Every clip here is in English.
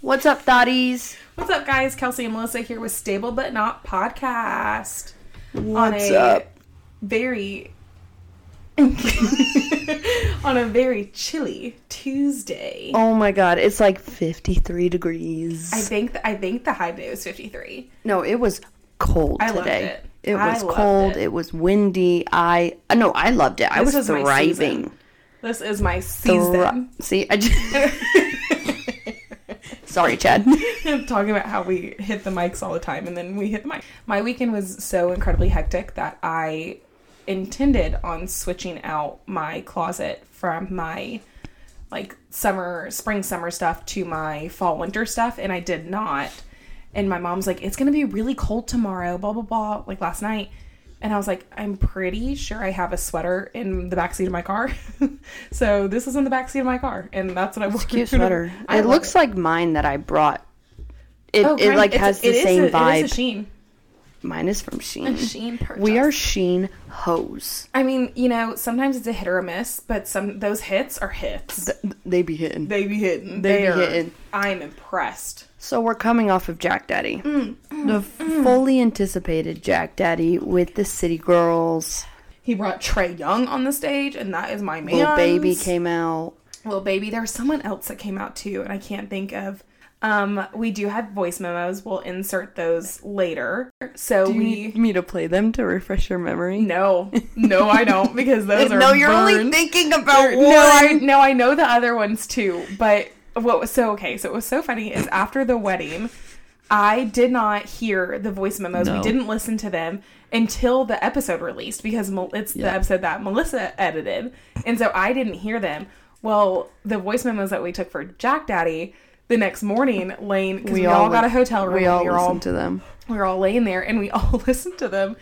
What's up, thotties? What's up, guys? Kelsey and Melissa here with Stable But Not Podcast. What's a up? Very. on a very chilly Tuesday. Oh my god, it's like 53 degrees. I think th- I think the high day was 53. no, it was cold I loved today. it. It I was cold. it. It. was windy. I uh, no, I loved it. I This was is my thriving. This is my Thri- season. See, I just Sorry, Chad. talking about how we hit the mics all the time and then we hit the mic. My weekend was so incredibly hectic that I intended on switching out my closet from my like summer, spring, summer stuff to my fall, winter stuff, and I did not. And my mom's like, it's gonna be really cold tomorrow, blah blah blah, like last night. And I was like, I'm pretty sure I have a sweater in the backseat of my car. so this is in the backseat of my car, and that's what I wore. Cute sweater. It looks like mine that I brought. It, Oh, it like it's- has the it is same a- It vibe. is a Shein. Mine is from Shein. Shein purchase. We are Shein hoes. I mean, you know, sometimes it's a hit or a miss, but some those hits are hits. They be hitting. They be hitting. They be are- hitting. I'm impressed. So we're coming off of Jack Daddy. Mm, the fully anticipated Jack Daddy with the City Girls. He brought Trae Young on the stage, and that is my man. Lil Baby came out. Lil Baby. There was someone else that came out too, and I can't think of. Um, we do have voice memos. We'll insert those later. So Do you we need me to play them to refresh your memory? no, no, I don't because those are no, you're only thinking about one. No, I no, I know the other ones too. But what was so okay? So it was so funny is after the wedding, I did not hear the voice memos. We didn't listen to them until the episode released because it's the episode that Melissa edited, and so I didn't hear them. Well, the voice memos that we took for Jack Daddy. The next morning, Lane, because we, all, got a hotel room. We all we were all listened to them. we were all laying there and we all listened to them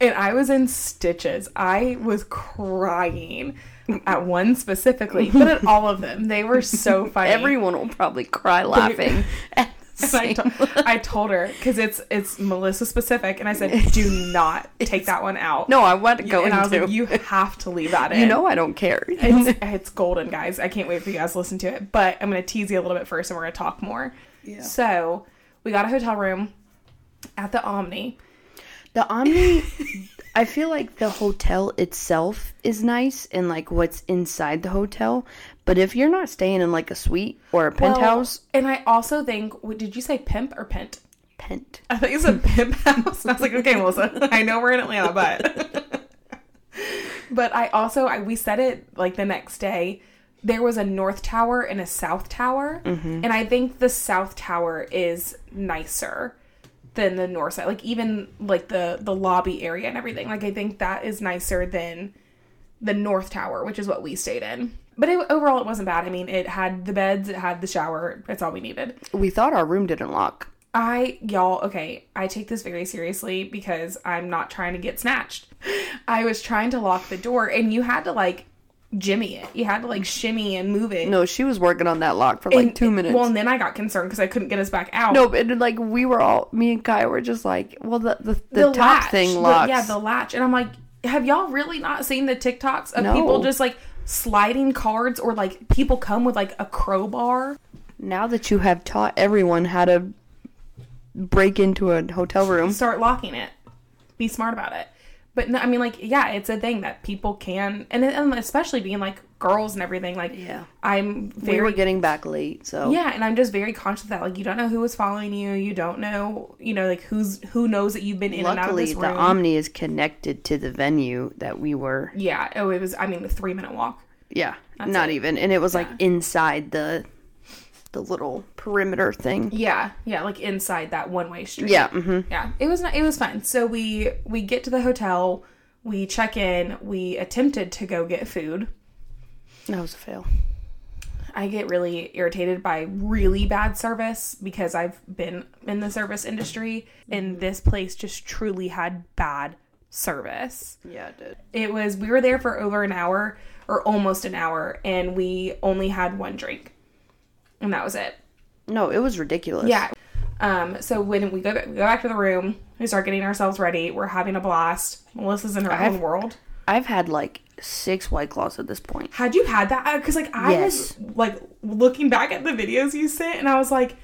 and i was in stitches i was crying at one specifically but at all of them they were so funny Everyone will probably cry laughing. at and I, to- I told her because it's it's melissa specific and i said do not take that one out no, I want to go and i was into. like you have to leave that in you know I don't care. it's, it's golden guys i can't wait for you guys to listen to it but i'm going to tease you a little bit first and we're going to talk more Yeah. so we got a hotel room at the omni The Omni, I feel like the hotel itself is nice and like what's inside the hotel. But if you're not staying in like a suite or a Well, penthouse, and I also think, what- did you say pimp or pent? pent. I thought you said pimp house. I was like, okay, Melissa, I know we're in Atlanta, but. but I also, I, we said it like the next day. There was a north tower and a south tower. Mm-hmm. And I think the south tower is nicer than the north side. Like, even like the, the lobby area and everything. Like, I think that is nicer than the north tower, which is what we stayed in. But it, overall, it wasn't bad. I mean, it had the beds, it had the shower. That's all we needed. We thought our room didn't lock. I, y'all, okay, I take this very seriously because I'm not trying to get snatched. I was trying to lock the door and you had to like jimmy it. You had to like shimmy and move it. No, she was working on that lock for like And- two minutes. Well, and then I got concerned because I couldn't get us back out. no, but like we were all, me and Kai were just like, well, the the, the, top latch, thing the- yeah, the latch. And I'm like, have y'all really not seen the TikToks of No. people just like sliding cards or like people come with like a crowbar? now that you have taught everyone how to break into a hotel room, start locking it. Be smart about it. But no, I mean, like, yeah, it's a thing that people can, and, and um, especially being like girls and everything. Like, Yeah. I'm we very were getting back late, so yeah, and I'm just very conscious that. Like, you don't know who is following you. You don't know, you know, like who's who knows that you've been in and out of Luckily, this the. Omni is connected to the venue that we were. yeah. Oh, it was. I mean, the three minute walk. Yeah, not it. even, and it was like inside the the little perimeter thing. Yeah, yeah, like inside that one way street. Yeah, mm-hmm. yeah. It was. Not, it was fun. So we we get to the hotel. We check in. We attempted to go get food. that was a fail. I get really irritated by really bad service because I've been in the service industry and this place just truly had bad service. Yeah, it did. It was we were there for over an hour or almost an hour and we only had one drink. And that was it. No, it was ridiculous. Yeah. Um so when we go we go back to the room, we start getting ourselves ready. We're having a blast. Melissa's in her I have- own world. I've had like six white claws at this point. Had you had that? Because like I Yes. was like looking back at the videos you sent, and I was like,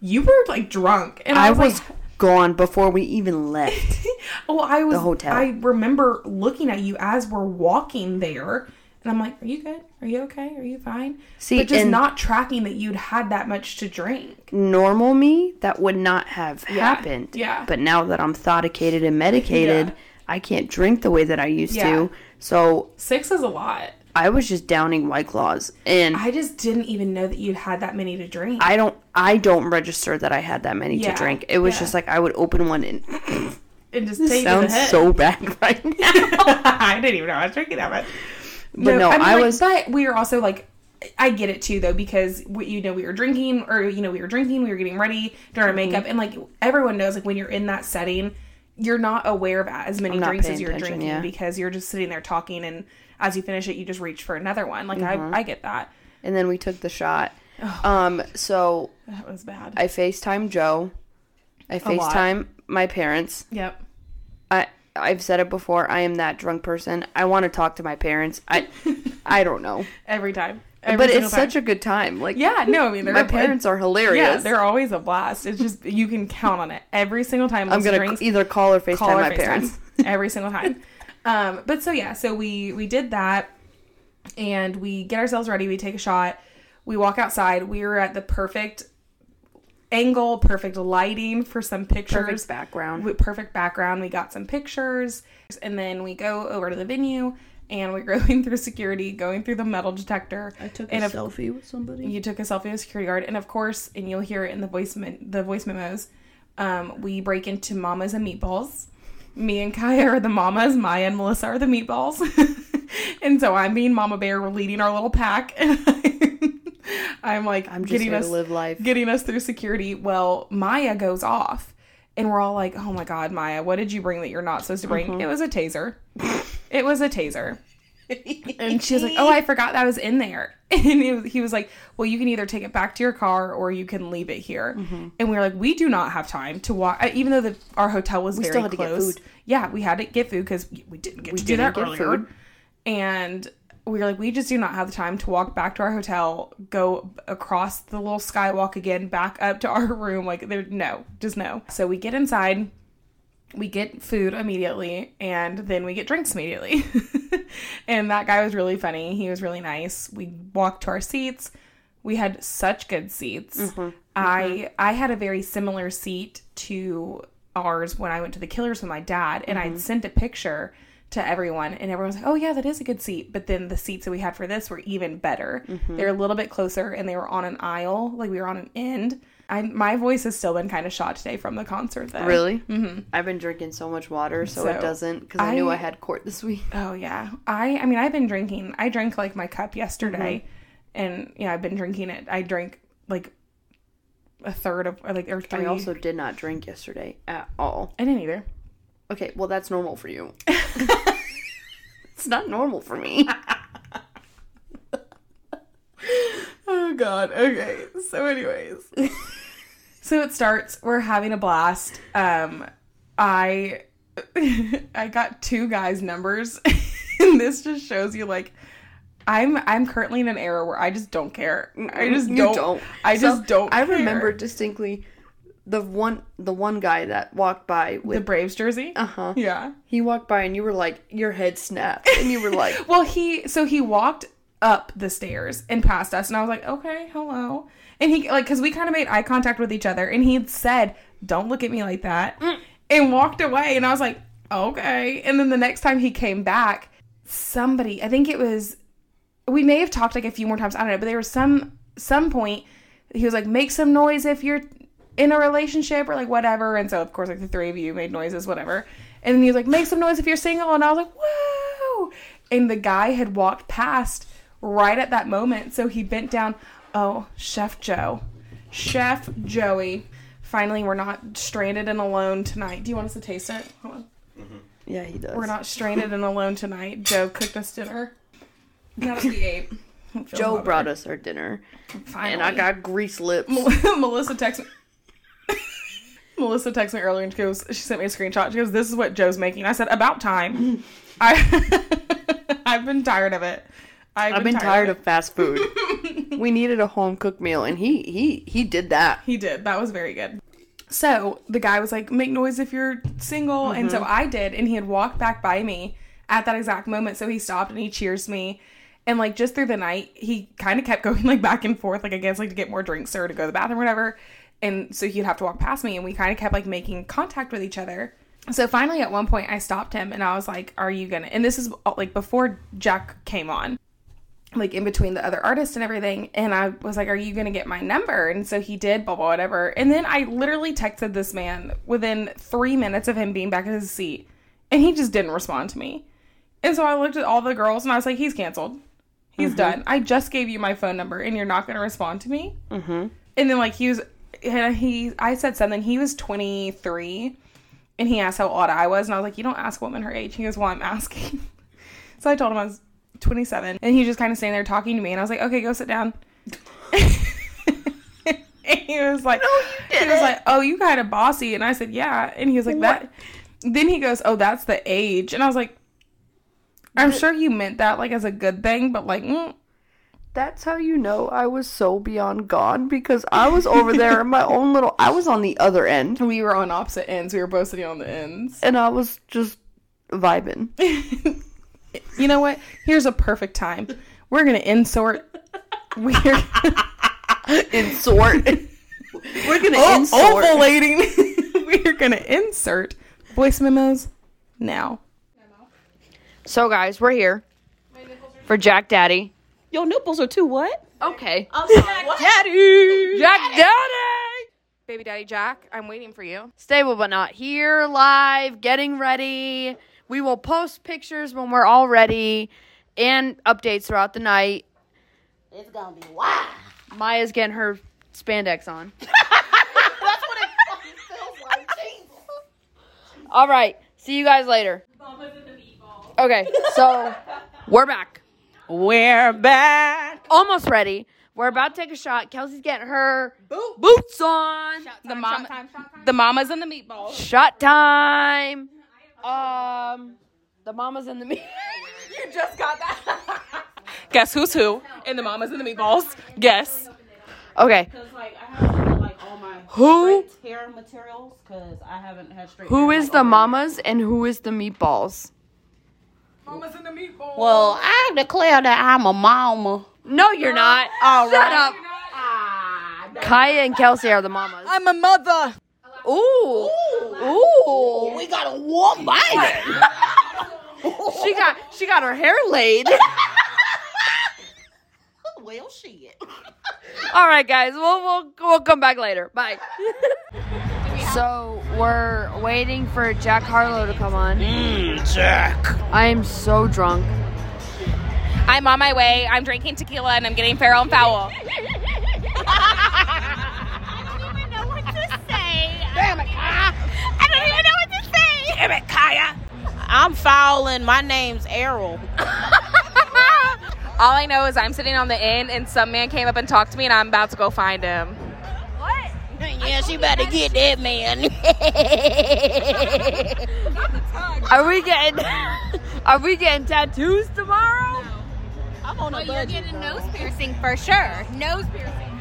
you were like drunk, and I, I was, was like, gone before we even left. oh, I was. the hotel. I remember looking at you as we're walking there, and I'm like, are you good? Are you okay? Are you fine? See, but just and- not tracking that you'd had that much to drink. Normal me, that would not have Yeah, happened. yeah. But now that I'm thodicated and medicated, Yeah. I can't drink the way that I used Yeah. to. So Six is a lot. I was just downing white claws, and I just didn't even know that you'd had that many to drink. I don't I don't register that I had that many to drink. It was just like I would open one and it just take you sounds so bad right now. I didn't even know I was drinking that much. But no, mean, I like, was- But we were also like, I get it too, though, because we, you know we were drinking, or you know we were drinking, we were getting ready, doing our Mm-hmm. makeup, and like everyone knows, like when you're in that setting, you're not aware of as many drinks as you're drinking yeah. because you're just sitting there talking, and as you finish it, you just reach for another one. Like Mm-hmm. I, I get that. and then we took the shot. Um so That was bad. I FaceTime Joe. I. FaceTime my parents. yep. I've said it before. I am that drunk person. I want to talk to my parents. I I don't know, Every time. Every but it's time. such a good time. Like yeah. No, I mean they're my parents are hilarious. Yeah, they're always a blast. It's just you can count on it every single time. I'm gonna drinks, either call or FaceTime call or my FaceTime parents. every single time. Um, but so yeah, so we we did that, and we get ourselves ready. We take a shot. We walk outside. We were at the perfect angle, perfect lighting for some pictures. Perfect background. with perfect background. We got some pictures, and then we go over to the venue, and we're going through security, going through the metal detector. I took and a if- selfie with somebody. you took a selfie with a security guard, and of course, and you'll hear it in the voice men- the voice memos. Um, we break into Mamas and Meatballs. Me and Kaya are the mamas. Maya and Melissa are the meatballs. and so I'm being Mama Bear. We're leading our little pack. I'm like I'm just getting us to live life. getting us through security. Well, Maya goes off, and we're all like, "Oh my God, Maya, what did you bring that you're not supposed to bring?" It was a taser. it was a taser. And she was like, "Oh, I forgot that was in there." And he was, he was like, "Well, you can either take it back to your car or you can leave it here." Mm-hmm. And we were like, "We do not have time to walk." Even though the our hotel was very still had to get close, food. yeah, we had to get food because we didn't get We to do didn't that get earlier. food. And we were like, we just do not have the time to walk back to our hotel, go across the little skywalk again, back up to our room. Like, there, no, just no. So we get inside, we get food immediately, and then we get drinks immediately. and that guy was really funny. He was really nice. We walked to our seats. We had such good seats. Mm-hmm. I mm-hmm. I had a very similar seat to ours when I went to the Killers with my dad, and I'd mm-hmm. sent a picture to everyone, and everyone was like, "Oh yeah, that is a good seat." But then the seats that we had for this were even better. They're a little bit closer, and they were on an aisle, like we were on an end. I my voice has still been kind of shot today from the concert, though. Really? Mm-hmm. I've been drinking so much water, so, So, it doesn't because I, knew I- I had court this week. Oh yeah. I I mean I've been drinking. I drank like my cup yesterday and yeah, I've been drinking it. I drank like a third of or like or three. I also did not drink yesterday at all. I didn't either. Okay, well that's normal for you. it's not normal for me. Oh god. Okay. So anyways. so it starts. We're having a blast. Um I I got two guys' numbers and this just shows you like I'm I'm currently in an era where I just don't care. I just don't, don't. I So, just don't I care. remember distinctly the one the one guy that walked by with the Braves jersey. uh huh. Yeah. He walked by and you were like your head snapped and you were like Well, he so he walked up the stairs and past us, and I was like, okay, hello. And he like because we kind of made eye contact with each other, and he said, "Don't look at me like that," and walked away. And I was like, okay. And then the next time he came back, somebody, I think it was, we may have talked like a few more times. I don't know, but there was some some point he was like, make some noise if you're in a relationship or like whatever. And so of course like the three of you made noises, whatever. And then he was like, make some noise if you're single. And I was like, whoa. And the guy had walked past right at that moment. So he bent down. Oh, Chef Joe. Chef Joey. Finally, we're not stranded and alone tonight. Do you want us to taste it? Hold on. Mm-hmm. Yeah, he does. We're not stranded and alone tonight. Joe cooked us dinner. Now that we ate. Joe brought us our dinner Finally. and I got grease lips. Melissa texted me. Melissa texted me earlier and she goes, she sent me a screenshot. She goes, "This is what Joe's making." I said, "About time." I I've been tired of it. I've been tired of fast food. we needed a home cooked meal, and he he he did that. He did. That was very good. So the guy was like, "Make noise if you're single," and so mm-hmm. I did, and he had walked back by me at that exact moment. So he stopped and he cheers me, and like just through the night, he kind of kept going like back and forth, like I guess like to get more drinks or to go to the bathroom, or whatever. And so he'd have to walk past me, and we kind of kept like making contact with each other. So finally, at one point, I stopped him, and I was like, "Are you gonna?" And this is like before Jack came on like in between the other artists and everything. And I was like, Are you gonna get my number? And so he did, blah blah whatever. And then I literally texted this man within three minutes of him being back in his seat. And he just didn't respond to me. And so I looked at all the girls and I was like, He's canceled. He's done. I just gave you my phone number and you're not gonna respond to me. Mm-hmm. And then like he was and he I said something, he was twenty three and he asked how old I was, and I was like, You don't ask a woman her age. He goes, Well, I'm asking. so I told him I was 27 and he just kind of standing there talking to me and i was like okay go sit down and he was like "No, you didn't." he was like oh you kind of bossy and i said yeah and he was like that then he goes oh that's the age and i was like i'm sure you meant that like as a good thing but like mm. That's how you know I was so beyond gone because I was over there in my own little. I was on the other end, we were on opposite ends we were both sitting on the ends and I was just vibing. you know what here's a perfect time we're gonna insert we're Insort. We're gonna oh, insort. ovulating we're gonna insert voice memos now So, guys, we're here for Jack Daddy. Your nipples are too what? Okay. Oh, I'm sorry. What? daddy Jack Daddy! baby daddy jack i'm waiting for you Stable but not here, live, getting ready. We will post pictures when we're all ready and updates throughout the night. It's gonna be wild. Maya's getting her spandex on. That's what it fucking feels like. Jesus. All right. See you guys later. Okay, so we're back. We're back. Almost ready. We're about to take a shot. Kelsey's getting her boots on. the mom the mamas and the meatballs Shot time. Um, the mamas and the me. you just got that guess who's who in the mamas and the meatballs guess Okay, Cause like have like Who- straight hair materials because I haven't had straight. who hair, is like, the mamas and who is the meatballs? Mamas and the meatballs Well, I declare that I'm a mama. No, you're not. All Shut right. up. Ah, Kaya and Kelsey are the mamas. i'm a mother Ooh, ooh. we got a woman. She got she got her hair laid. well, shit. All right, guys. We'll we'll we'll come back later. Bye. so we're waiting for Jack Harlow to come on. Mmm, Jack. I am so drunk. i'm on my way i'm drinking tequila and i'm getting feral and foul I don't even know what to say. Damn it, Kaya. I don't even know what to say. Damn it, Kaya. I'm foul and my name's Errol. all i know is i'm sitting on the end and some man came up and talked to me and i'm about to go find him yeah, she about to get that man. Are we getting Are we getting tattoos tomorrow? I'm on a Well, you're getting a nose piercing for sure. Nose piercing.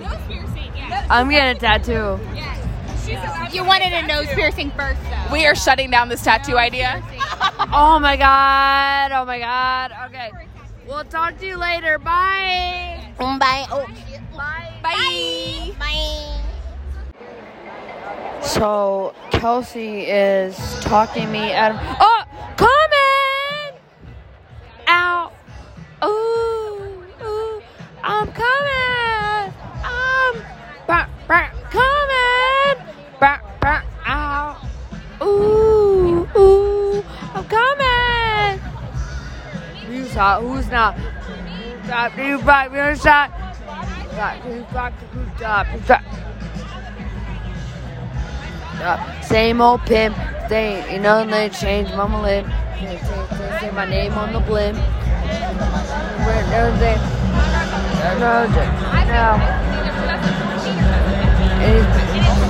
Nose piercing, yeah. I'm getting a tattoo. Yes. You wanted a nose piercing first, though. we are shutting down this tattoo idea Oh my god. Oh my god. Okay. We'll talk to you later. Bye. Bye. Oh, Bye. Bye. bye. So Kelsey is talking me at Oh, coming out. Ooh, ooh, I'm coming. I'm back, back, coming back, back out. Ooh, ooh, I'm coming. Who's hot? Who's not? Who's top? Who's back? Who's shot? Back? Who's top? Who's top? Uh, same old pimp thing, you know, they change mama lip. They, they, they say my name on the blimp. Where no they no no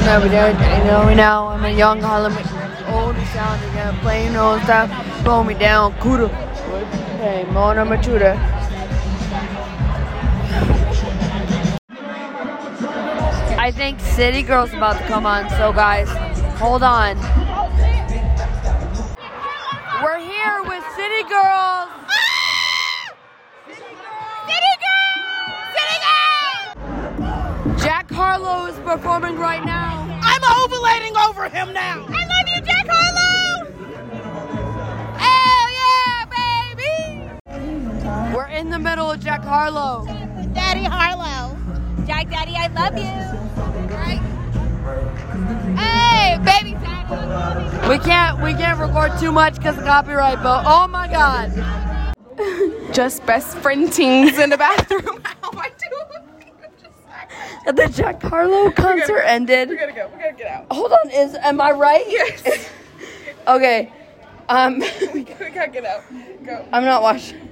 no we don't you know we know I'm a young Harlem old sound again plain old stuff slow me down, Cuda. Hey, Mona Machuda. I think City Girl's about to come on, so guys, hold on. We're here with City Girls. City girl! City girl! Jack Harlow is performing right now. I'm ovulating over him now. We're in the middle of Jack Harlow. Daddy Harlow. Jack Daddy, I love you. Right? Hey, baby daddy. We can't we can't record too much because of copyright, but oh my god. Just best friend tings in the bathroom. How am I doing? The Jack Harlow concert ended. We gotta go. We gotta get out. Hold on, is am I right? Yes. okay. Um we gotta get out. Go. I'm not watching.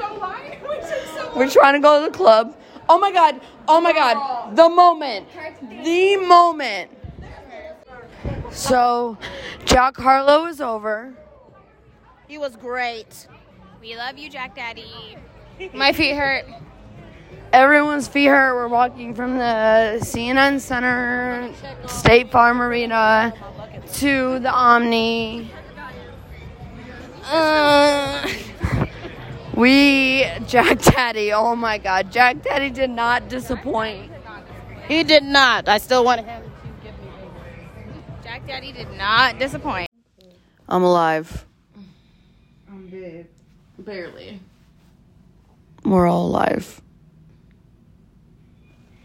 There's no. We so We're trying to go to the club. Oh my god. Oh my god. The moment. The moment. So Jack Harlow is over. He was great. We love you, Jack Daddy. My feet hurt. Everyone's feet hurt. We're walking from the CNN Center, State Farm Arena, to the Omni. Uh, we, Jack Daddy, oh my god, Jack Daddy did not disappoint. He did not. I still want him. Jack Daddy did not disappoint. I'm alive. I'm dead. Barely. We're all alive.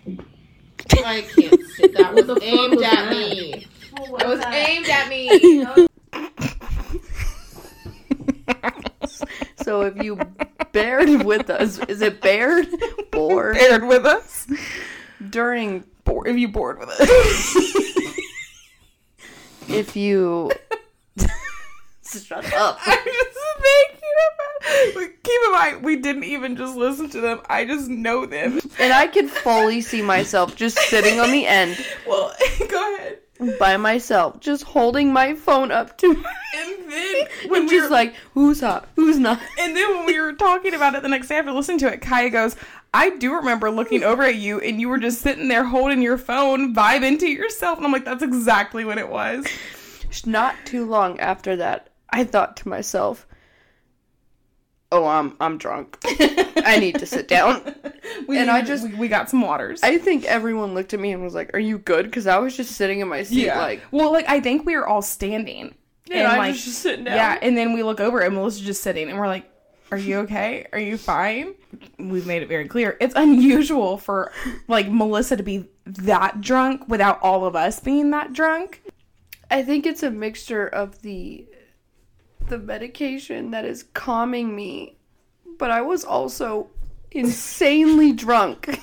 I can't sit. That was aimed at me. It was aimed at me. So if you bared with us, is it bared? Bored? Aired with us. During, Bored. If you bored with us. if you. Shut up. I'm just thinking about. But keep in mind, we didn't even just listen to them. I just know them. And I could fully see myself just sitting on the end Well, go ahead. By myself, just holding my phone up to my. And then when And we just were, like, who's hot? Who's not? and then when we were talking about it the next day after listening to it, Kaya goes, "I do remember looking over at you, and you were just sitting there holding your phone, vibing to yourself." And I'm like, "That's exactly what it was." Not too long after that, I thought to myself, "Oh, I'm I'm drunk. I need to sit down." We And I just- we, we got some waters. I think everyone looked at me and was like, "Are you good?" Because I was just sitting in my seat, yeah. like, well, like I think we were all standing. and I was just sitting down. Yeah, and then we look over and Melissa's just sitting, and we're like, "Are you okay? Are you fine?" We've made it very clear. It's unusual for like Melissa to be that drunk without all of us being that drunk. I think it's a mixture of the the medication that is calming me, but I was also insanely drunk.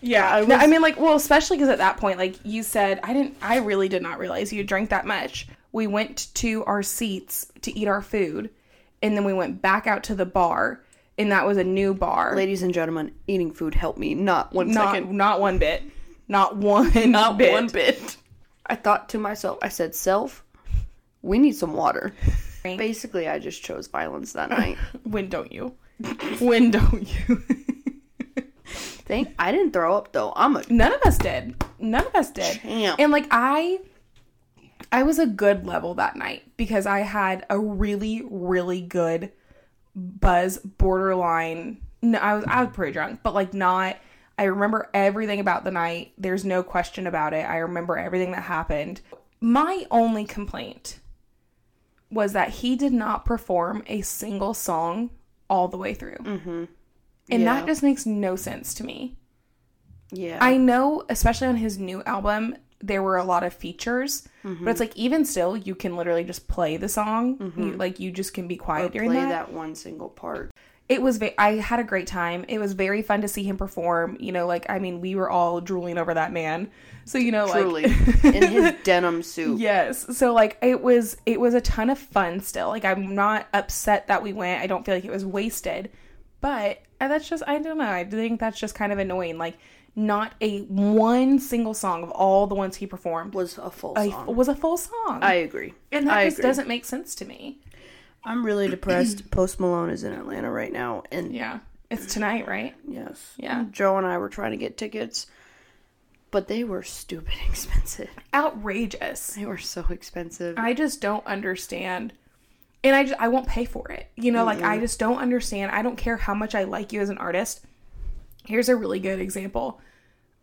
Yeah, I I, I mean, like, well, especially because at that point, like you said, I didn't, I really did not realize you drank that much. We went to our seats to eat our food, and then we went back out to the bar, and that was a new bar. Ladies and gentlemen, eating food helped me not one not, second. not one bit, not one, Not bit. one bit. I thought to myself, I said, "Self, we need some water." Basically, I just chose violence that night. When don't you? when don't you? Think I didn't throw up though. I'm a None of us did. None of us did. Champ. And like I I was a good level that night because I had a really really good buzz borderline no, I was I was pretty drunk, but like not I remember everything about the night. There's no question about it. I remember everything that happened. My only complaint was that he did not perform a single song all the way through. Mm-hmm. And Yeah. that just makes no sense to me. yeah. I know, especially on his new album, there were a lot of features, but it's like even still, you can literally just play the song. You, like you just can be quiet during play that. that one single part. It was. Ve- I had a great time. It was very fun to see him perform. You know, like I mean, we were all drooling over that man. So you know, Truly, like in his denim suit. Yes. So like it was it was a ton of fun still. Like I'm not upset that we went. I don't feel like it was wasted. But uh, that's just I don't know. I think that's just kind of annoying. Like not a one single song of all the ones he performed Was a full a- song. was a full song. I agree. and that I just agree. doesn't make sense to me. I'm really depressed. Post Malone is in Atlanta right now, and Yeah. It's tonight, right? yes, Yeah. Joe and I were trying to get tickets, but they were stupid expensive. Outrageous. They were so expensive. I just don't understand. And I just I won't pay for it. You know, like I just don't understand. I don't care how much I like you as an artist. Here's a really good example.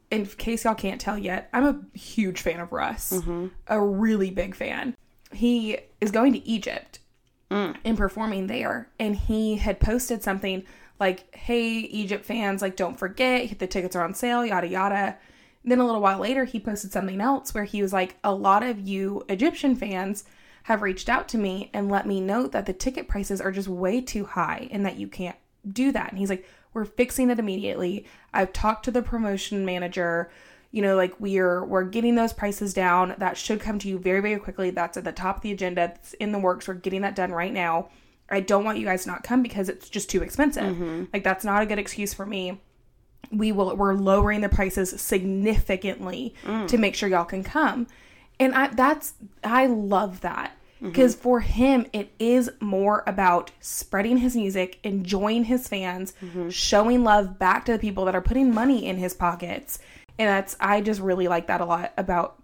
In case y'all can't tell yet, I'm a huge fan of Russ. Mm-hmm. A really big fan. He is going to Egypt mm. and performing there and he had posted something like, "Hey Egypt fans, like don't forget, the tickets are on sale, yada yada." Then a little while later, he posted something else where he was like, "A lot of you Egyptian fans have reached out to me and let me know that the ticket prices are just way too high and that you can't do that." And he's like, "We're fixing it immediately. I've talked to the promotion manager. You know, like we're we're getting those prices down. That should come to you very very quickly. That's at the top of the agenda. It's in the works. We're getting that done right now." I don't want you guys to not come because it's just too expensive. Mm-hmm. Like that's not a good excuse for me. We will we're lowering the prices significantly mm. to make sure y'all can come. And I that's I love that. Mm-hmm. Because for him, it is more about spreading his music, enjoying his fans, mm-hmm. showing love back to the people that are putting money in his pockets. And that's, I just really like that a lot about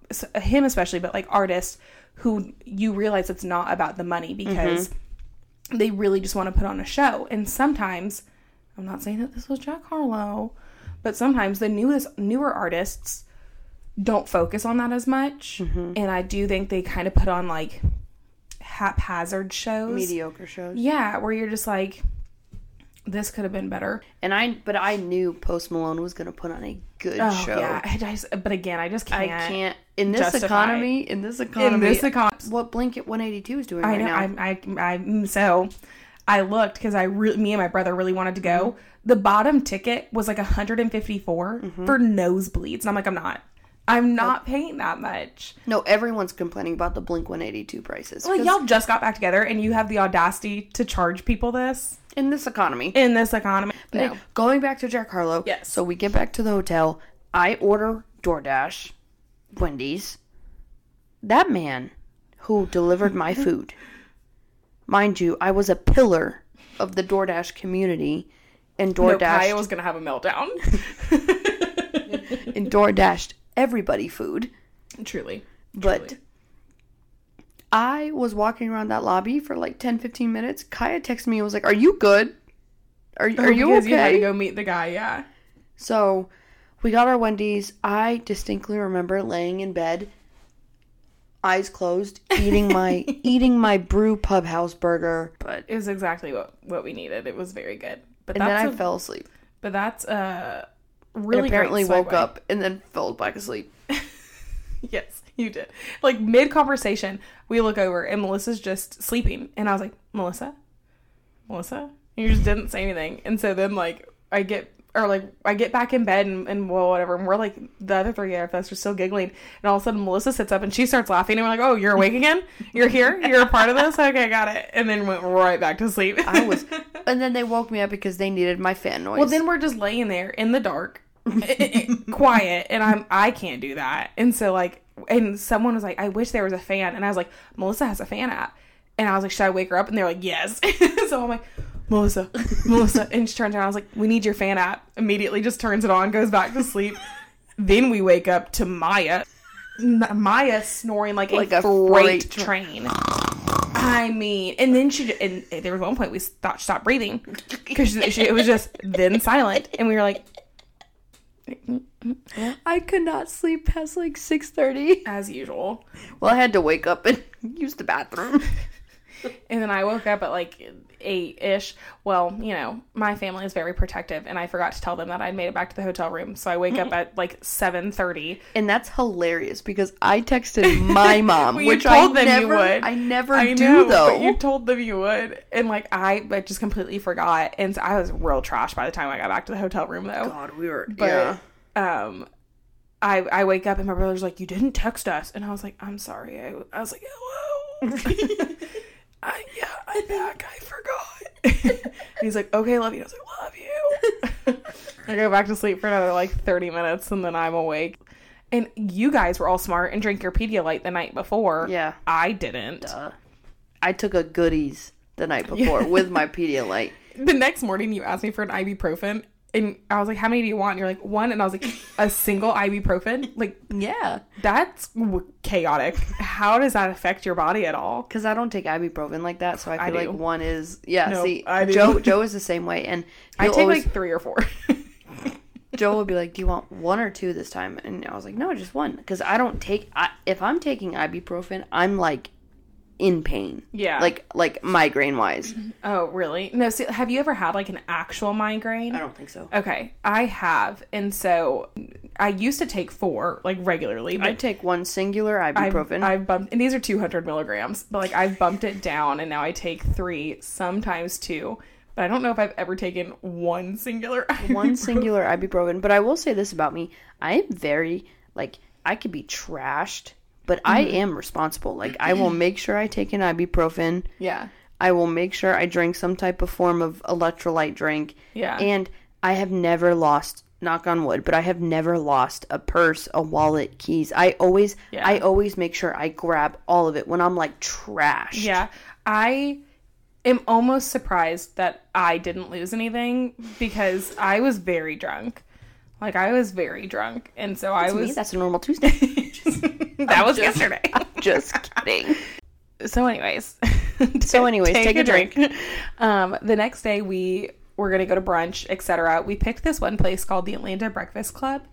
him, especially, but like artists who you realize it's not about the money because mm-hmm. they really just want to put on a show. And sometimes, I'm not saying that this was Jack Harlow, but sometimes the newest newer artists don't focus on that as much. And I do think they kind of put on like haphazard shows. Mediocre shows. Yeah, where you're just like, this could have been better. And I, but I knew Post Malone was gonna put on a good Oh, show. yeah. I just, but again, I just can't. I can't in this justify- economy. In this economy, In this econ- what Blink 182 is doing I right know. now. I'm, I, I, mm, so I looked because I really, me and my brother really wanted to go. Mm-hmm. The bottom ticket was like 154 mm-hmm. for nosebleeds, and I'm like, I'm not. I'm not paying that much. no, everyone's complaining about the Blink 182 prices. Like 'cause y'all just got back together, and you have the audacity to charge people this in this economy. in this economy. No. Going back to Jack Harlow. Yes. So we get back to the hotel. I order DoorDash, Wendy's. That man who delivered my food, mind you, I was a pillar of the DoorDash community, and No, DoorDash Kaya was gonna have a meltdown. and DoorDashed everybody food. Truly, But Truly. I was walking around that lobby for like 10, 15 minutes. Kaya texted me and was like, Are you good? Are, oh, are you Oh, Because okay? You had to go meet the guy. Yeah. So we got our Wendy's. I distinctly remember laying in bed, eyes closed, eating my eating my brew pub house burger. But It was exactly what what we needed. It was very good. But and then I a- fell asleep. But that's uh And really apparently great woke up and then fell back asleep. Yes, you did. Like mid conversation, we look over and Melissa's just sleeping, and I was like, Melissa, Melissa, and you just didn't say anything. And so then like I get or like I get back in bed and, and well whatever, and we're like the other three of us are still giggling, and all of a sudden Melissa sits up and she starts laughing, and we're like, oh, you're awake again? You're here? You're a part of this? Okay, got it. And then went right back to sleep. I was, and then they woke me up because they needed my fan noise. Well, then we're just laying there in the dark, quiet, and I'm I can't do that. And so like, and someone was like, "I wish there was a fan," and I was like, "Melissa has a fan app," and I was like, "Should I wake her up?" And they're like, "Yes." so I'm like, "Melissa, Melissa," and she turns around. I was like, "We need your fan app." Immediately, just turns it on, goes back to sleep. then we wake up to Maya, M- Maya snoring like, Like a, a freight, freight train. I mean, and then she and there was one point we thought she stopped breathing because she, she- it was just then silent, and we were like, I could not sleep past like six thirty. as usual. Well, I had to wake up and use the bathroom. And then I woke up at like eight ish. Well, you know, my family is very protective, and I forgot to tell them that I'd made it back to the hotel room. So I wake up at like seven thirty. And that's hilarious because I texted my mom, Well, which told I them you never, would. I never I do know, though. but you told them you would, and like I, I just completely forgot, and so I was real trash by the time I got back to the hotel room though. God, we were. But yeah. um I I wake up and my brother's like, You didn't text us and I was like, I'm sorry. I, I was like, Hello. I, yeah, I'm back. I forgot. and he's like, Okay, love you. I was like, Love you. I go back to sleep for another like 30 minutes and then I'm awake. And you guys were all smart and drank your Pedialyte the night before. Yeah. I didn't. Duh. I took a Goody's the night before with my Pedialyte. The next morning you asked me for an ibuprofen and I was like, how many do you want? And you're like, one. And I was like, a single ibuprofen? Like, Yeah. that's w- chaotic. How does that affect your body at all? Because I don't take ibuprofen like that, so I I feel do. like one is yeah. No, see, I. Joe Joe is the same way, and I take always- like three or four. Joe would be like, "Do you want one or two this time?" And I was like, "No, just one." Because I don't take. I, if I'm taking ibuprofen, I'm like in pain. Yeah. Like like migraine wise. oh, really? No, see, have you ever had like an actual migraine? I don't think so. Okay, I have. And so I used to take four, like regularly, but I take one singular I've, ibuprofen. I've bumped, and these are 200 milligrams, but like I've bumped it down and now I take three, sometimes two. But I don't know if I've ever taken one singular. one singular ibuprofen. But I will say this about me: I am very like I could be trashed, but I Mm-hmm. am responsible. Like I will make sure I take an ibuprofen. Yeah. I will make sure I drink some type of form of electrolyte drink. Yeah. And I have never lost knock on wood, but I have never lost a purse, a wallet, keys. I always Yeah. I always make sure I grab all of it when I'm like trash. Yeah. I am almost surprised that I didn't lose anything because I was very drunk. Like I was very drunk. And so I To me, was that's a normal Tuesday. that was yesterday. Just kidding. so anyways So anyways, take a drink. um the next day we were gonna go to brunch etc we picked this one place called the atlanta breakfast club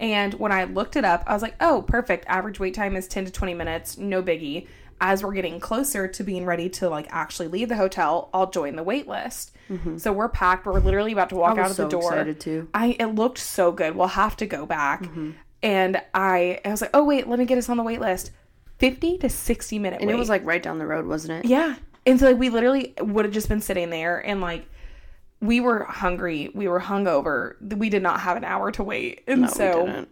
and when i looked it up i was like oh perfect average wait time is 10 to 20 minutes no biggie as we're getting closer to being ready to like actually leave the hotel i'll join the wait list so we're packed we're literally about to walk Mm-hmm. Out of the door excited too. I it looked so good. We'll have to go back. Mm-hmm. And I I was like, oh wait, let me get us on the wait list. Fifty to sixty minute And wait. it was like right down the road, wasn't it? yeah. And so like we literally would have just been sitting there and like we were hungry, we were hungover. We did not have an hour to wait. And No, we so didn't.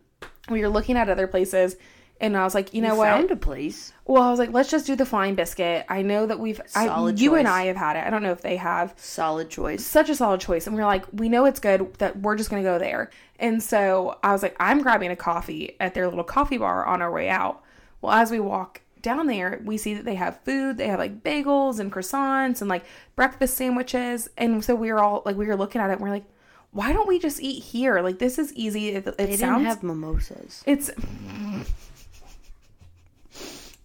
we were looking at other places and I was like, you know You what? found a place. well, I was like, let's just do the flying biscuit. I know that we've I, Solid you and. I have had it. I don't know if they have Solid choice. such a solid choice. And we are like, we know it's good that we're just going to go there. And so I was like, I'm grabbing a coffee at their little coffee bar on our way out. Well, as we walk down there, we see that they have food. They have like bagels and croissants and like breakfast sandwiches. And so we were all like, we were looking at it and we're like, why don't we just eat here? Like, this is easy. It, it They sounds didn't have mimosas. it's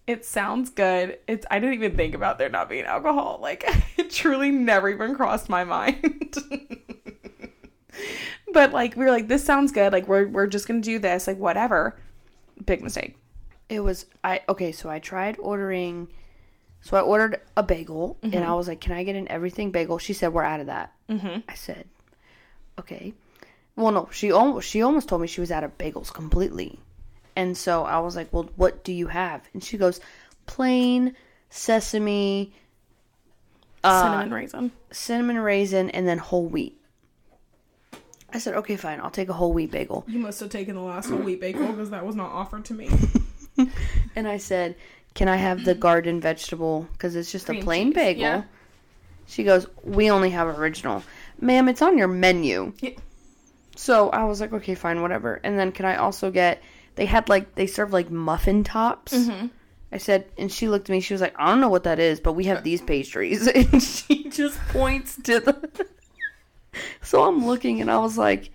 it sounds good. It's I didn't even think about there not being alcohol. Like it truly never even crossed my mind. but like we were like, this sounds good. Like we're we're just gonna do this. Like whatever. Big mistake. It was I okay, so I tried ordering so I ordered a bagel and I was like, "Can I get an everything bagel?" She said, "We're out of that." Mm-hmm. I said, "Okay." Well, no, she almost she almost told me she was out of bagels completely, and so I was like, "Well, what do you have?" And she goes, "Plain sesame, uh, Cinnamon raisin. cinnamon raisin, and then whole wheat." I said, "Okay, fine. I'll take a whole wheat bagel." You must have taken the last whole wheat bagel because that was not offered to me. And I said, "Can I have the garden vegetable? Because it's just a plain cheese, bagel." yeah. She goes, "We only have original, ma'am. It's on your menu." Yeah. So I was like, "Okay, fine, whatever." And then can I also get? They had like they serve like muffin tops. Mm-hmm. I said, and she looked at me. She was like, "I don't know what that is, but we have these pastries." And she just points to the. So I'm looking, and I was like.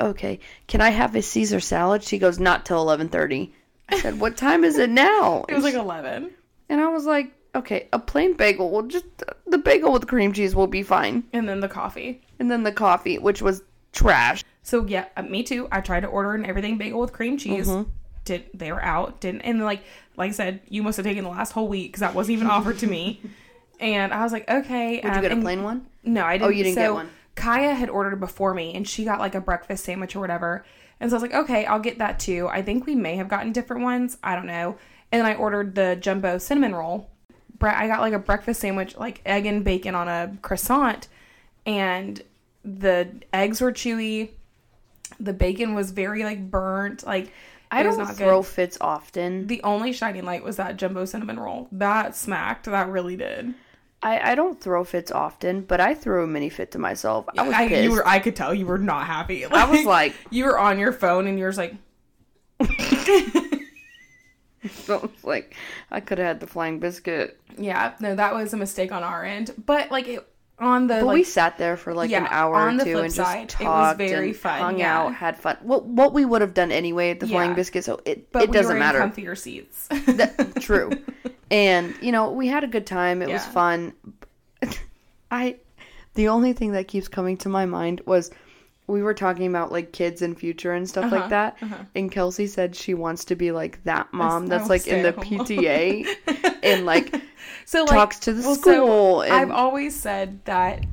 Okay, can I have a Caesar salad? She goes, not till eleven thirty. I said, what time is it now? It was like eleven. and I was like, okay, a plain bagel will just the bagel with cream cheese will be fine, And then the coffee. and then the coffee, which was trash. So yeah, uh, me too. I tried to order an everything bagel with cream cheese. Did they were out? Didn't and like like I said, you must have taken the last whole week because that wasn't even offered to me. And I was like, okay. Did you um, get a plain one? No, I didn't. Oh, you didn't so get one. Kaya had ordered before me, and she got like a breakfast sandwich or whatever. And so I was like, okay, I'll get that too. I think we may have gotten different ones. I don't know. And then I ordered the jumbo cinnamon roll. I got like a breakfast sandwich, like egg and bacon on a croissant, and the eggs were chewy. The bacon was very like burnt. Like I don't not throw good. fits often. The only shining light was that jumbo cinnamon roll. That smacked. That really did. I, I don't throw fits often, but I threw a mini fit to myself. I was I, pissed. you were, I could tell you were not happy. I was like- you were on your phone and you were like, So I was like, I could have had the flying biscuit. yeah, no, that was a mistake on our end. But like it, on the But like, we sat there for like an hour or two and side, just it was talked very and fun, hung yeah. out, had fun. What what we would have done anyway at the flying biscuit, so it but it we doesn't were matter. in comfier seats. That- true. And you know, we had a good time. It was fun. I the only thing that keeps coming to my mind was we were talking about like kids and future and stuff Uh-huh, like that. And Kelsey said she wants to be like that mom that's like in the stay at home. PTA and like so talks to the well, so school and- I've always said that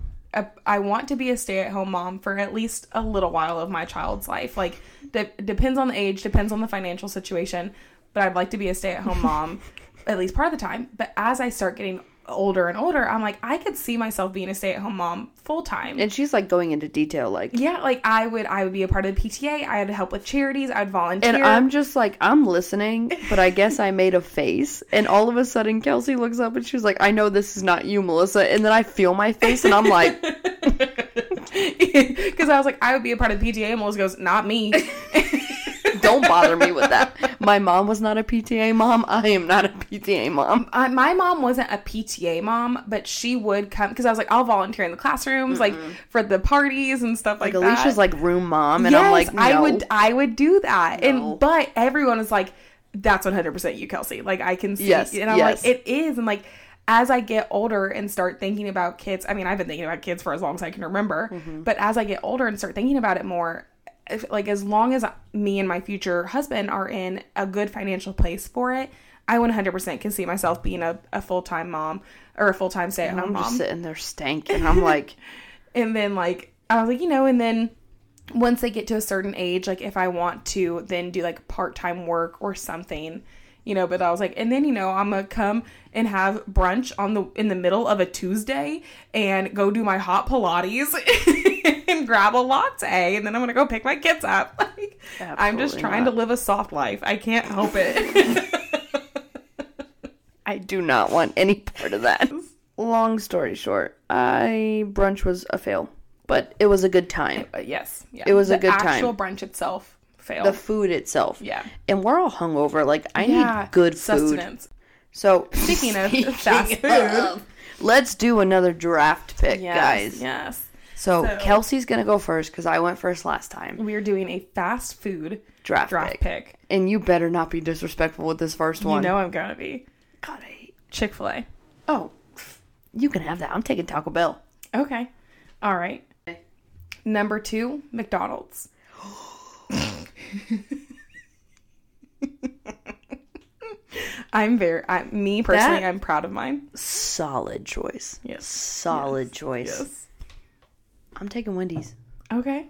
I want to be a stay-at-home mom for at least a little while of my child's life. Like, de- depends on the age, depends on the financial situation, but I'd like to be a stay-at-home mom at least part of the time. But as I start getting older and older, I'm like, I could see myself being a stay-at-home mom full time. and she's like going into detail like yeah, like I would, I would be a part of the PTA. I would help with charities. I'd volunteer. And I'm just like, I'm listening, but I guess I made a face. And all of a sudden, Kelsey looks up and she's like, I know this is not you, Melissa. And then I feel my face and I'm like, because I was like, I would be a part of the PTA. And Melissa goes, not me. don't bother me with that. My mom was not a PTA mom. I am not a PTA mom. uh, my mom wasn't a PTA mom, but she would come because I was like, I'll volunteer in the classrooms, like for the parties and stuff like, Like, that. Alicia's like room mom. And yes, I'm like, no. I would, I would do that. No. And but everyone is like, that's 100 percent you, Kelsey. Like I can see, Yes, and I'm yes. like, it is, and like. As I get older and start thinking about kids, I mean, I've been thinking about kids for as long as I can remember. Mm-hmm. But as I get older and start thinking about it more, if, like as long as me and my future husband are in a good financial place for it, I 100% can see myself being a, a full time mom or a full time stay at home I'm mom. just sitting there stank. And I'm like, And then like I was like, you know, and then once they get to a certain age, like if I want to then do like part time work or something, you know, but I was like, and then you know, I'm gonna come and have brunch on the in the middle of a Tuesday and go do my hot Pilates and grab a latte and then I'm gonna go pick my kids up. Like I'm just trying not. to live a soft life. I can't help it. I do not want any part of that. Long story short, I brunch was a fail, but it was a good time. but yes, yeah. It was a The good time. Actual brunch itself failed. The food itself. Yeah. And we're all hungover. Like, I yeah, need good food. sustenance. So, Speaking of fast food. of- let's do another draft pick, Yes, guys. Yes. So, So- Kelsey's to go first because I went first last time. We're doing a fast food Draft, draft pick. pick. And you better not be disrespectful with this first You one. know I'm gonna be God, I hate. Chick Fil A. Oh, you can have that. I'm taking Taco Bell. Okay. All right. Number two, McDonald's. I'm very, I, me personally, That- I'm proud of mine. Solid choice. Yes. Solid choice. Yes. I'm taking Wendy's. Okay.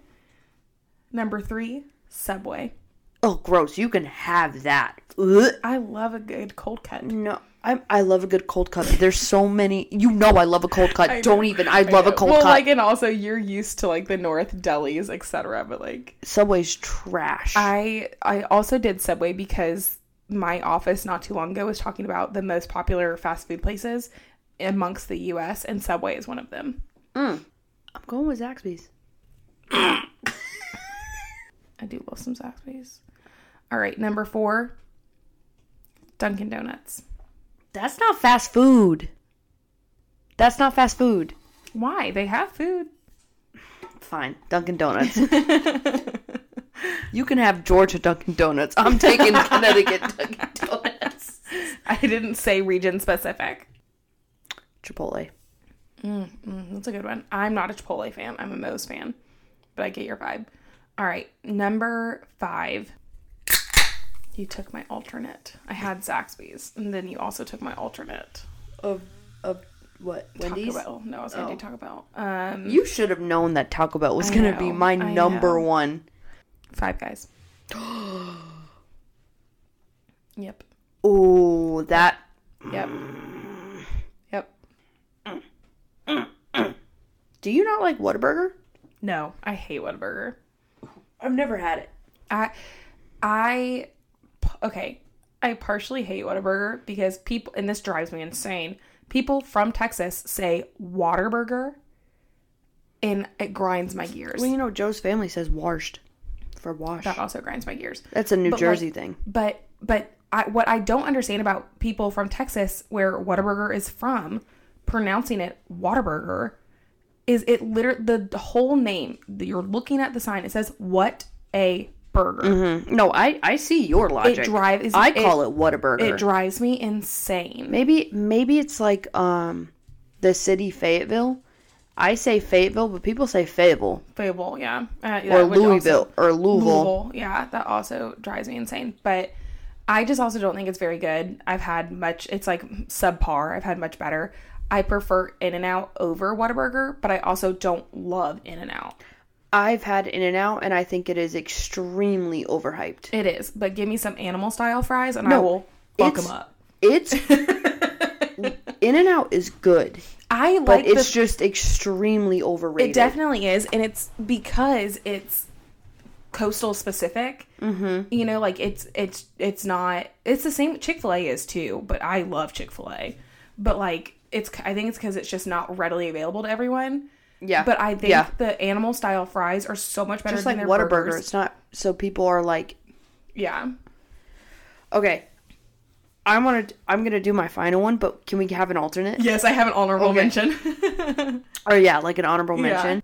Number three, Subway. Oh, gross. You can have that. Ugh. I love a good cold cut. No, I I love a good cold cut. There's so many. You know I love a cold cut. I Don't know. even. I love a cold well, cut. like, and also you're used to like the North delis, etc. But like, Subway's trash. I I also did Subway because my office not too long ago was talking about the most popular fast food places amongst the U.S. and Subway is one of them. Mm. I'm going with Zaxby's. I do love some Zaxby's. All right, number four, Dunkin' Donuts. That's not fast food. That's not fast food. Why? They have food. Fine, Dunkin' Donuts. you can have Georgia Dunkin' Donuts. I'm taking Connecticut Dunkin' Donuts. I didn't say region specific. Chipotle. Mm, mm, that's a good one. I'm not a Chipotle fan. I'm a Moe's fan, but I get your vibe. All right, number five. You took my alternate. I had Zaxby's, and then you also took my alternate. Of of what? Wendy's. Taco Bell. No, I was gonna Oh. do Taco Bell. Um, You should have known that Taco Bell was I gonna be my I number know. one. Five Guys. yep. Oh, that. Yep. Yep. Do you not like Whataburger? No, I hate Whataburger. I've never had it. I, I, okay. I partially hate Whataburger because people, and this drives me insane. People from Texas say Waterburger, and it grinds my gears. Well, you know, Joe's family says washed for wash. that also grinds my gears. That's a New But, Jersey like, thing. But but I, what I don't understand about people from Texas, where Whataburger is from, pronouncing it Whataburger, is it literally the, the whole name? You're looking at the sign. It says "What a Burger." No, I I see your logic. it drives- I call it- "What a Burger." It drives me insane. maybe maybe it's like um the city Fayetteville. I say Fayetteville, but people say Fayetteville Fayetteville, yeah, uh, or Louisville also- or Louisville. Louisville, yeah, that also drives me insane. But I just also don't think it's very good. I've had much. It's like subpar. I've had much better. I prefer In and Out over Whataburger, but I also don't love In and Out. I've had In and Out, and I think it is extremely overhyped. It is, but give me some animal style fries, and I will fuck them up. It's In and Out is good, I but like the it's just extremely overrated. It definitely is, and it's because it's coastal specific. Mm-hmm. You know, like it's it's it's not. It's the same. Chick Fil A is too, but I love Chick Fil A. But like, it's I think it's because it's just not readily available to everyone. yeah, But I think yeah. the animal style fries are so much better just than like their Whataburger. burgers. It's not so people are like, Yeah. okay, I want to. I'm gonna do my final one, but can we have an alternate? Yes, I have an honorable Okay. mention. Or yeah, like an honorable Yeah. mention.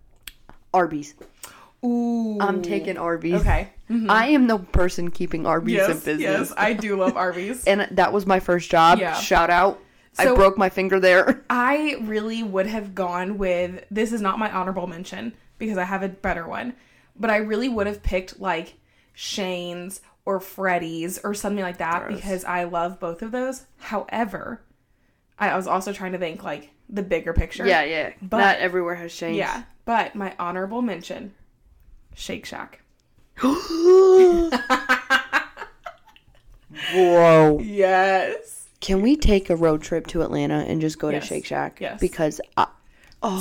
Arby's. Ooh. I'm taking Arby's. Okay. Mm-hmm. I am the person keeping Arby's in Yes, business. yes, I do love Arby's. and that was my first job. Yeah. Shout out. I broke my finger there. I really would have gone with this is not my honorable mention because I have a better one, but I really would have picked like Shane's or Freddy's or something like that because I love both of those. However, I was also trying to think like the bigger picture. yeah, yeah. But- Not everywhere has Shane's. Yeah. But my honorable mention Shake Shack. Whoa. Yes. Can we take a road trip to Atlanta and just go Yes. to Shake Shack? Yes. Because I,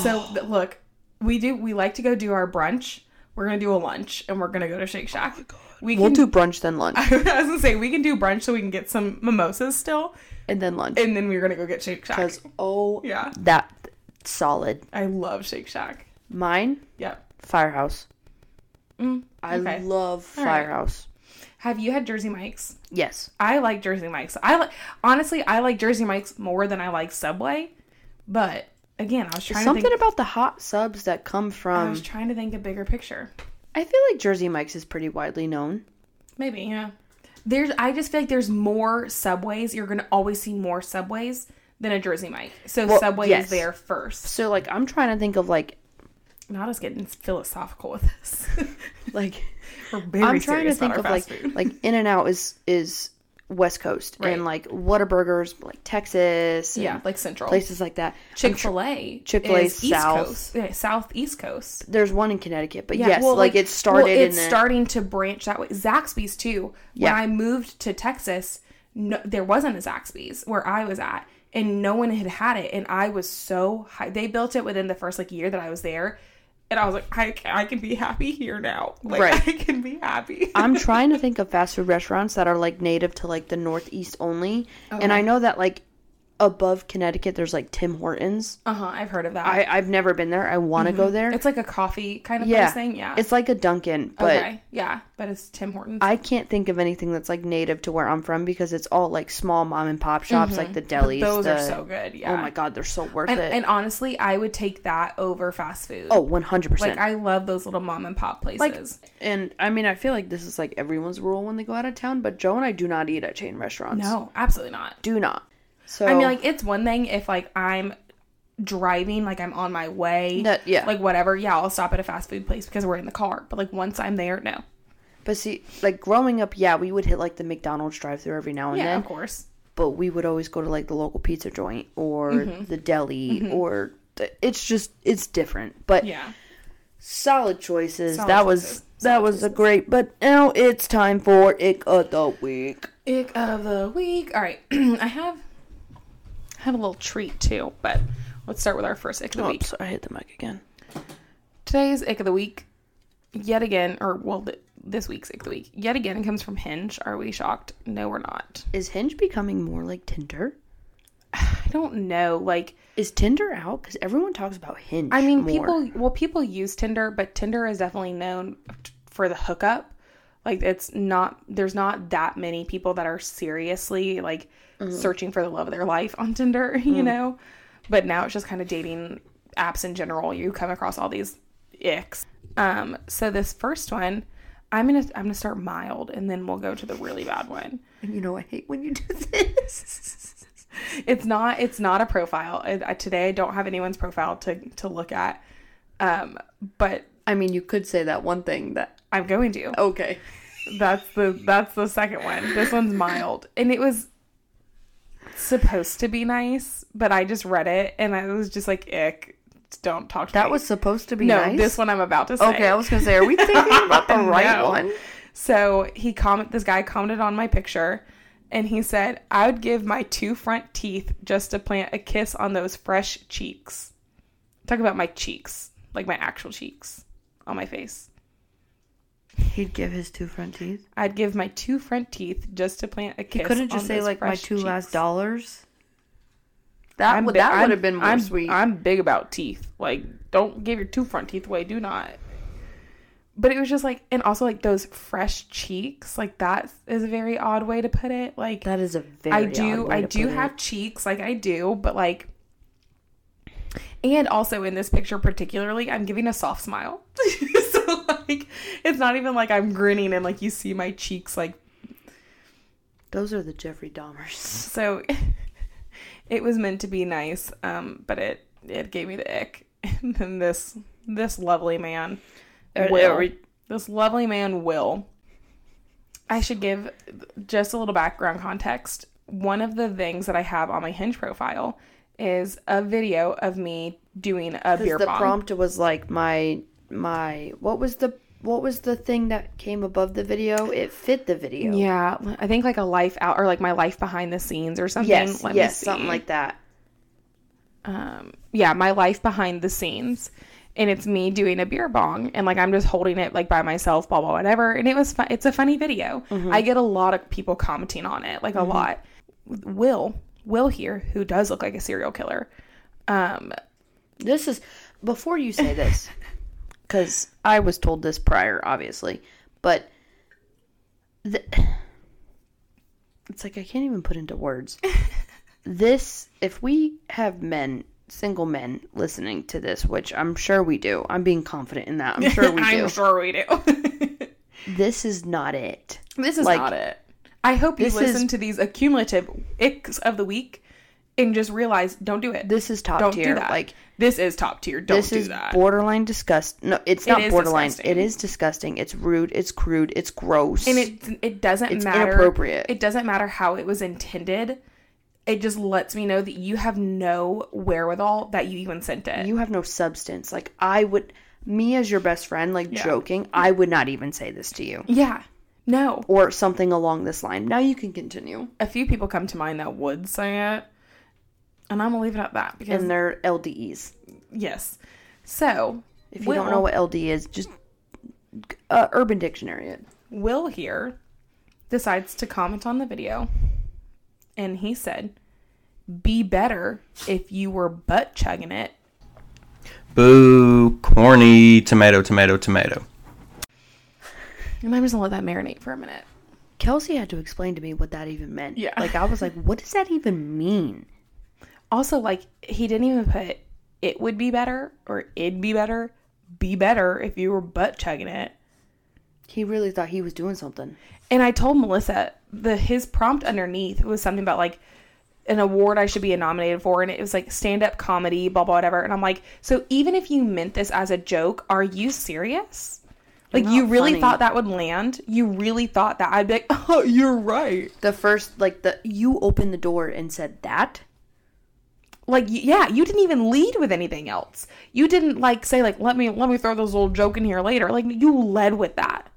So th- look, we do we like to go do our brunch. We're gonna do a lunch and we're gonna go to Shake Shack. we we'll can do brunch then lunch I was gonna say we can do brunch so we can get some mimosas still, and then lunch. and then we're gonna go get Shake Shack. Because oh, Yeah, that solid. I love Shake Shack. Mine Yeah. Firehouse. Mm, I okay. love All right. Firehouse. Have you had Jersey Mike's? Yes. I like Jersey Mike's. I like honestly, I like Jersey Mike's more than I like Subway. But again, I was trying Something to think. about the hot subs that come from. I was trying to think a bigger picture. I feel like Jersey Mike's is pretty widely known. Maybe, yeah. There's. I just feel like there's more Subways. You're gonna always see more Subways than a Jersey Mike. So Well, Subway yes. is there first. So like I'm trying to think of like Not us getting philosophical with this. like I'm trying to think of like food. like In and Out is is West Coast Right. and like Whataburgers like Texas and yeah, like Central. places like that. Chick Fil A, Chick-fil-A East South. Coast. Yeah, South East Coast. There's one in Connecticut, but Yeah, yes, well, like, it started Well, it's starting to branch that way. Zaxby's too. Yeah. When I moved to Texas, no, there wasn't a Zaxby's where I was at, and no one had had it, and I was so high. They built it within the first like year that I was there, and I was like, I, I can be happy here now. Like Right. I can be happy. I'm trying to think of fast food restaurants that are like native to like the Northeast only, oh, and I know that like above Connecticut there's like Tim Hortons. uh huh. I've heard of that. I I've never been there. I want to go there. it's like a coffee kind of yeah, thing. Yeah. It's like a Dunkin', but okay. Yeah, but it's Tim Hortons. I can't think of anything that's like native to where I'm from because it's all like small mom and pop shops, like the delis. Mm-hmm. Those are so good. Yeah. Oh my god, they're so worth And, it. and honestly, I would take that over fast food. oh, 100. percent Like. I love those little mom and pop places. And I mean, I feel like this is like everyone's rule when they go out of town, but Joe and I do not eat at chain restaurants. no, absolutely not. do not. So I mean, like it's one thing if like I'm driving, like I'm on my way, That- yeah. like whatever. Yeah, I'll stop at a fast food place because we're in the car. But like once I'm there, no. But see, like growing up, yeah, we would hit like the McDonald's drive-through every now and Yeah, then. of course. But we would always go to like the local pizza joint or Mm-hmm. the deli or the, it's just it's different. But Yeah. solid choices. Solid that was choices. that was a great. But now it's time for ick of the week. Ick of the week. All right, I have have a little treat too, but let's start with our first ick of the oh, week. Oops, I hit the mic again. Today's ick of the week, yet again, or well, th- this week's ick of the week, yet again comes from Hinge. Are we shocked? No, we're not. Is Hinge becoming more like Tinder? I don't know. Like, Is Tinder out? Because everyone talks about Hinge. I mean, more. people, well, people use Tinder, but Tinder is definitely known for the hookup. Like, it's not, there's not that many people that are seriously like searching for the love of their life on Tinder, you know? But now it's just kind of dating apps in general. You come across all these icks. Um, so this first one, I'm gonna I'm gonna start mild and then we'll go to the really bad one. You know, I hate when you do this. It's not it's not a profile. I, I, today I don't have anyone's profile to to look at. Um, but I mean, you could say that one thing that. I'm going to. Okay. That's the that's the second one. This one's mild, and it was supposed to be nice, but I just read it and I was just like, "Ick, don't talk to That me." was supposed to be no. nice. This one I'm about to say. Okay, I was gonna say, are we thinking about the right No. one? So he comment. This guy commented on my picture, and he said, "I would give my two front teeth just to plant a kiss on those fresh cheeks." Talk about my cheeks, like my actual cheeks on my face. He'd give his two front teeth. I'd give my two front teeth just to plant a kiss. He couldn't just on say like my fresh two last dollars. That I'm would bi- that would have been more I'm, sweet. I'm big about teeth. Like, don't give your two front teeth away. Do not. But it was just like, and also like those fresh cheeks. Like that is a very odd way to put it. Like that is a very. I do, odd way I do have it. cheeks. Like I do, but like, and also in this picture particularly, I'm giving a soft smile. so like, it's not even like I'm grinning and like you see my cheeks like Those are the Jeffrey Dahmers. so it was meant to be nice um but it it gave me the ick and then this this lovely man will we- this lovely man will i should give just a little background context one of the things that i have on my hinge profile is a video of me doing a beer the prompt was like my my what was the what was the thing that came above the video? It fit the video. yeah i think like a life out or like my life behind the scenes or something Yes. Let me yes. Something like that. um yeah my life behind the scenes and it's me doing a beer bong and like i'm just holding it like by myself blah blah whatever and it was fun it's a funny video i get a lot of people commenting on it like a lot will will here who does look like a serial killer um This is before you say this, because I was told this prior, obviously, but the, it's like I can't even put into words. this, if we have men, single men, listening to this, which I'm sure we do, I'm being confident in that. I'm sure we do. i'm sure we do This is not it. this is Like, not it i hope you this listen is- to these accumulative icks of the week and just realize don't do it This is top don't tier. do that Like this is top tier don't this do is that borderline disgust. No, it's not is borderline. disgusting. It is disgusting. It's rude. It's crude. It's gross. and it it doesn't It's matter inappropriate. it doesn't matter how it was intended it just lets me know that you have no wherewithal that you even sent it you have no substance. Like I would, me as your best friend, like joking, I would not even say this to you yeah no or something along this line. Now you can continue. a few people come to mind that would say it and i'm gonna leave it at that because And they're LDEs. yes so If you don't know what LD is, just uh, Urban Dictionary it. will here decides to comment on the video and he said be better if you were butt chugging it Boo, corny, tomato, tomato, tomato. And i'm just gonna let that marinate for a minute Kelsey had to explain to me what that even meant. Yeah. Like I was like, what does that even mean? Also, like he didn't even put it would be better or it'd be better. Be better if you were butt chugging it. He really thought he was doing something. And I told Melissa the his prompt underneath was something about like an award I should be nominated for, and it was like stand up comedy, blah blah whatever. And I'm like, so even if you meant this as a joke, are you serious? Like you really funny. thought that would land? You really thought that I'd be like, oh, you're right. The first, like the you opened the door and said that. like yeah you didn't even lead with anything else you didn't like say like let me let me throw this little joke in here later like you led with that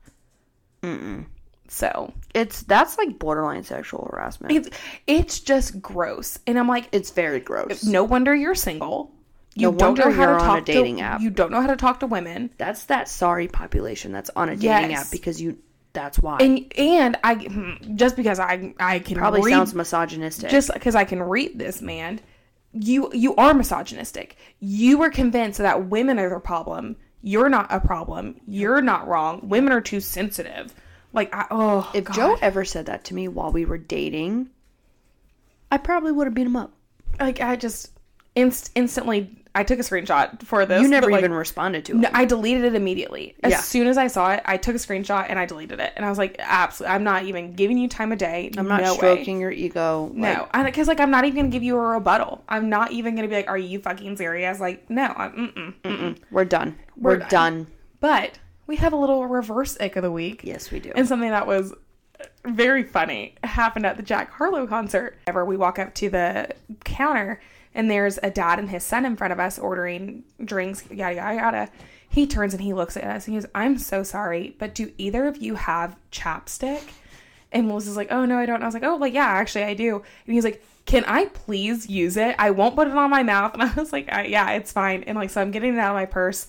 Mm. so It's that's like borderline sexual harassment. it's it's just gross and i'm like It's very gross. no wonder you're single you No don't know how you're to on a talk dating to app. you don't know how to talk to women That's that sorry population that's on a dating Yes. app because you That's why. And and I hmm, just because I I can Probably read, sounds misogynistic. just because I can read this man, you you are misogynistic. You were convinced that women are the problem. You're not a problem. You're not wrong. Women are too sensitive. Like I, oh, if God. Joe ever said that to me while we were dating, I probably would have beat him up. like I just inst- instantly I took a screenshot for this. You never but, like, even responded to it. No, I deleted it immediately. As Yeah. soon as I saw it, I took a screenshot and I deleted it. And I was like, absolutely, I'm not even giving you time of day. I'm not no way. stroking your ego. No, because like I'm not even gonna give you a rebuttal. I'm not even gonna be like, "Are you fucking serious?" Like, no, I'm. Mm-mm, mm-mm. We're done. We're, done. done. But we have a little reverse ick of the week. Yes, we do. And something that was very funny happened at the Jack Harlow concert. Whenever we walk up to the counter and there's a dad and his son in front of us ordering drinks, yada yada yada. He turns and he looks at us and he goes, "I'm so sorry, but do either of you have chapstick?" And Melissa's like, "Oh no, I don't." And I was like, "Oh, like yeah, actually I do." And he's like, "Can I please use it? I won't put it on my mouth." And I was like, "Uh, "Yeah, it's fine." And like, so I'm getting it out of my purse,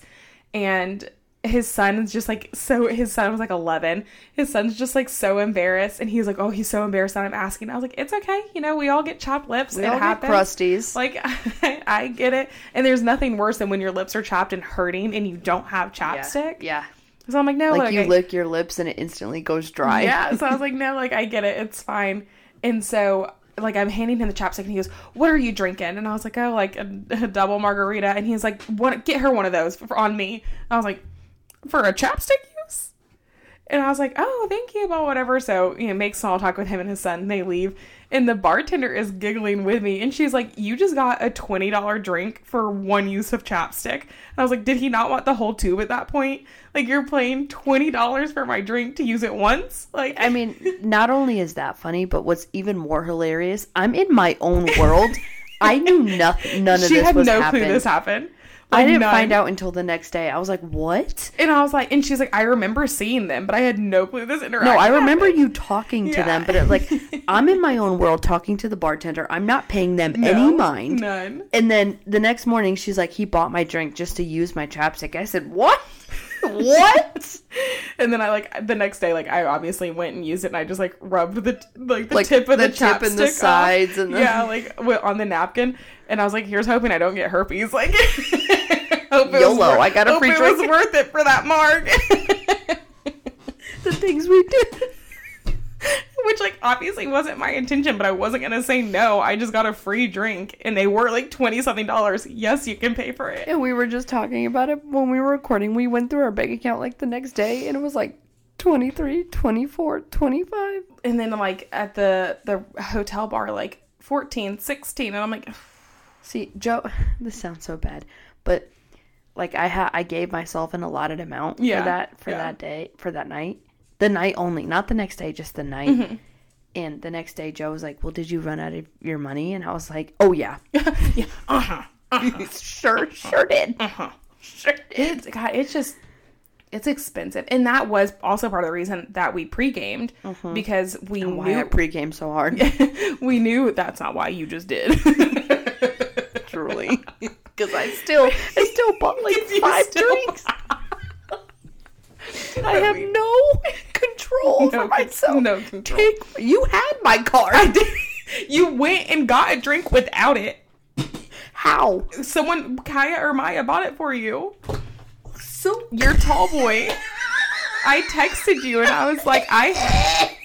and his son is just like so his son was like 11 his son's just like so embarrassed and he's like oh he's so embarrassed that i'm asking i was like it's okay you know we all get chapped lips We it all get happens crusties. like I, I get it and there's nothing worse than when your lips are chapped and hurting and you don't have chapstick Yeah. so i'm like no Like like, you I- lick your lips and it instantly goes dry. yeah. So I was like, no, like I get it. It's fine. And so like I'm handing him the chapstick and he goes, What are you drinking? And I was like, Oh, like a, a double margarita. And he's like, What get her one of those for, on me. I was like, For a chapstick use? And I was like, Oh, thank you, about whatever. So, you know, make small talk with him and his son. They leave. And the bartender is giggling with me. And she's like, You just got a $20 drink for one use of chapstick. And I was like, Did he not want the whole tube at that point? Like, you're paying $20 for my drink to use it once? Like, I mean, not only is that funny, but what's even more hilarious, I'm in my own world. I knew nothing. None of she this had was no happening. clue this happened. I didn't none. find out until the next day. I was like, "What?" And I was like, and she's like, I remember seeing them, but I had no clue this interaction. No, I remember happened. you talking to Yeah. them, but it, like, I'm in my own world talking to the bartender. I'm not paying them any mind. None. And then the next morning, she's like, "He bought my drink just to use my chapstick." I said, "What? what?" And then I like the next day, like I obviously went and used it, and I just like rubbed the like the Like, tip of the, the tip and the off. sides and the- yeah, like on the napkin. And I was like, here's hoping I don't get herpes. Like, hope it was YOLO, wor- I got a hope free it was worth it for that mark. the things we do. Which like obviously wasn't my intention, but I wasn't gonna say no. I just got a free drink, and they were like twenty something dollars. Yes, you can pay for it. And we were just talking about it when we were recording. We went through our bank account like the next day, and it was like 23, 24, 25. and then like at the the hotel bar like 14 16 and i'm like See, Joe, this sounds so bad, but like I ha- I gave myself an allotted amount Yeah, for that for yeah. that day for that night, the night only, not the next day, just the night. Mm-hmm. And the next day, Joe was like, "Well, did you run out of your money?" And I was like, "Oh yeah, yeah uh-huh sure, sure did." uh-huh sure it's god it's just it's expensive and that was also part of the reason that we pre-gamed because we Mm-hmm. Why I knew pregame so hard? we knew that's not why you just did Truly, because I still I still bought like five still- drinks. I have no control over No con- myself. no control. Take, you had my card. I did. you went and got a drink without it How? someone kaya or maya bought it for you So your tall boy. I texted you and I was like, I.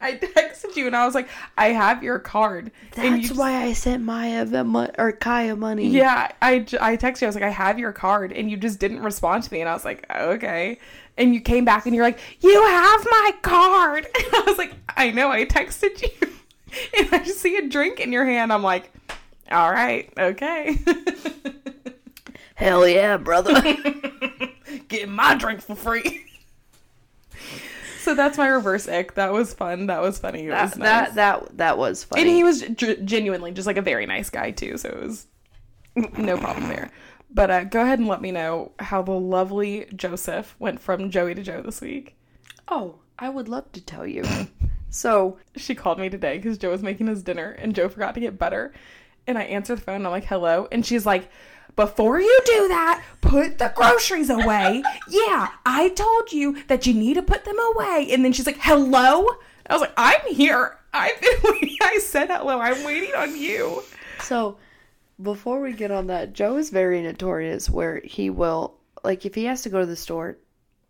I texted you and I was like, I have your card. and that's you, why I sent Maya the mo- or Kaya money. Yeah, I, I texted you. I was like, I have your card, and you just didn't respond to me. And I was like, okay. And you came back and you're like, you have my card. And I was like, I know. I texted you, and I just see a drink in your hand. I'm like, all right, okay. Hell yeah, brother. Getting my drink for free. So that's my reverse ick. That was fun. That was funny. It was that, nice. that that that was funny. and he was g- genuinely just like a very nice guy too so it was no problem there but uh, go ahead and let me know how the lovely joseph went from joey to joe this week oh, I would love to tell you. So she called me today because joe was making his dinner and joe forgot to get butter and i answered the phone and i'm like hello and she's like before you do that, put the groceries away. Yeah, I told you that you need to put them away. And then she's like, hello? I was like, I'm here. I've been waiting. I said hello. I'm waiting on you. So, before we get on that, Joe is very notorious where he will, like, if he has to go to the store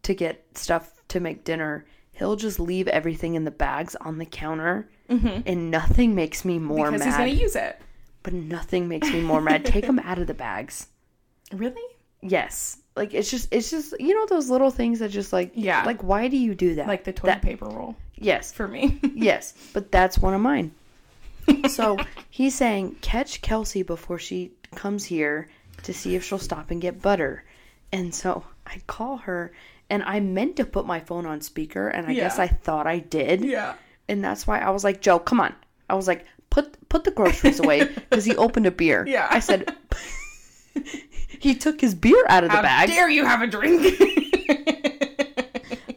to get stuff to make dinner, he'll just leave everything in the bags on the counter, and nothing makes me more Mm-hmm. Because he's mad. going to use it. But nothing makes me more mad. Take them out of the bags. Really? Yes, like it's just, it's just, you know, those little things that just like, Yeah. like why do you do that? Like the toilet That- paper roll Yes, for me. Yes, but that's one of mine. so he's saying, catch Kelsey before she comes here to see if she'll stop and get butter. And so I call her, and I meant to put my phone on speaker, and I guess I thought I did. yeah. And that's why I was like, Joe, come on. I was like, put put the groceries away because he opened a beer. Yeah. I said, he took his beer out of the How bag. dare you have a drink?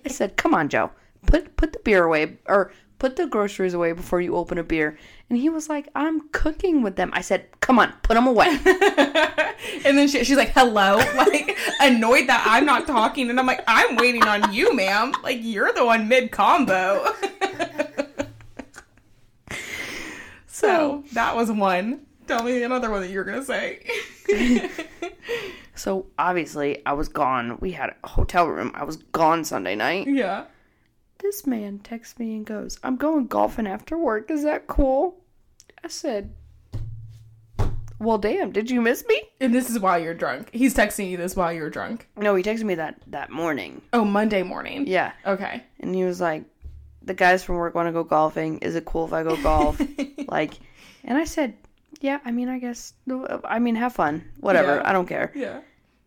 I said, "Come on, Joe. Put put the beer away or put the groceries away before you open a beer." And he was like, "I'm cooking with them." I said, "Come on, put them away." and then she, she's like, hello? Like, annoyed that I'm not talking. And I'm like, I'm waiting on you, ma'am. Like, you're the one mid combo. So, that was one. Tell me another one that you're going to say. so obviously, I was gone. We had a hotel room. I was gone Sunday night. yeah. This man texts me and goes, "I'm going golfing after work. Is that cool?" I said, "Well, damn. Did you miss me?" And this is while you're drunk. He's texting you this while you're drunk. No, he texted me that that morning. Oh, Monday morning. Yeah. Okay. and he was like, "The guys from work want to go golfing. Is it cool if I go golf?" like, and I said, "Yeah, I mean, I guess. I mean, have fun. Whatever. Yeah. I don't care." Yeah.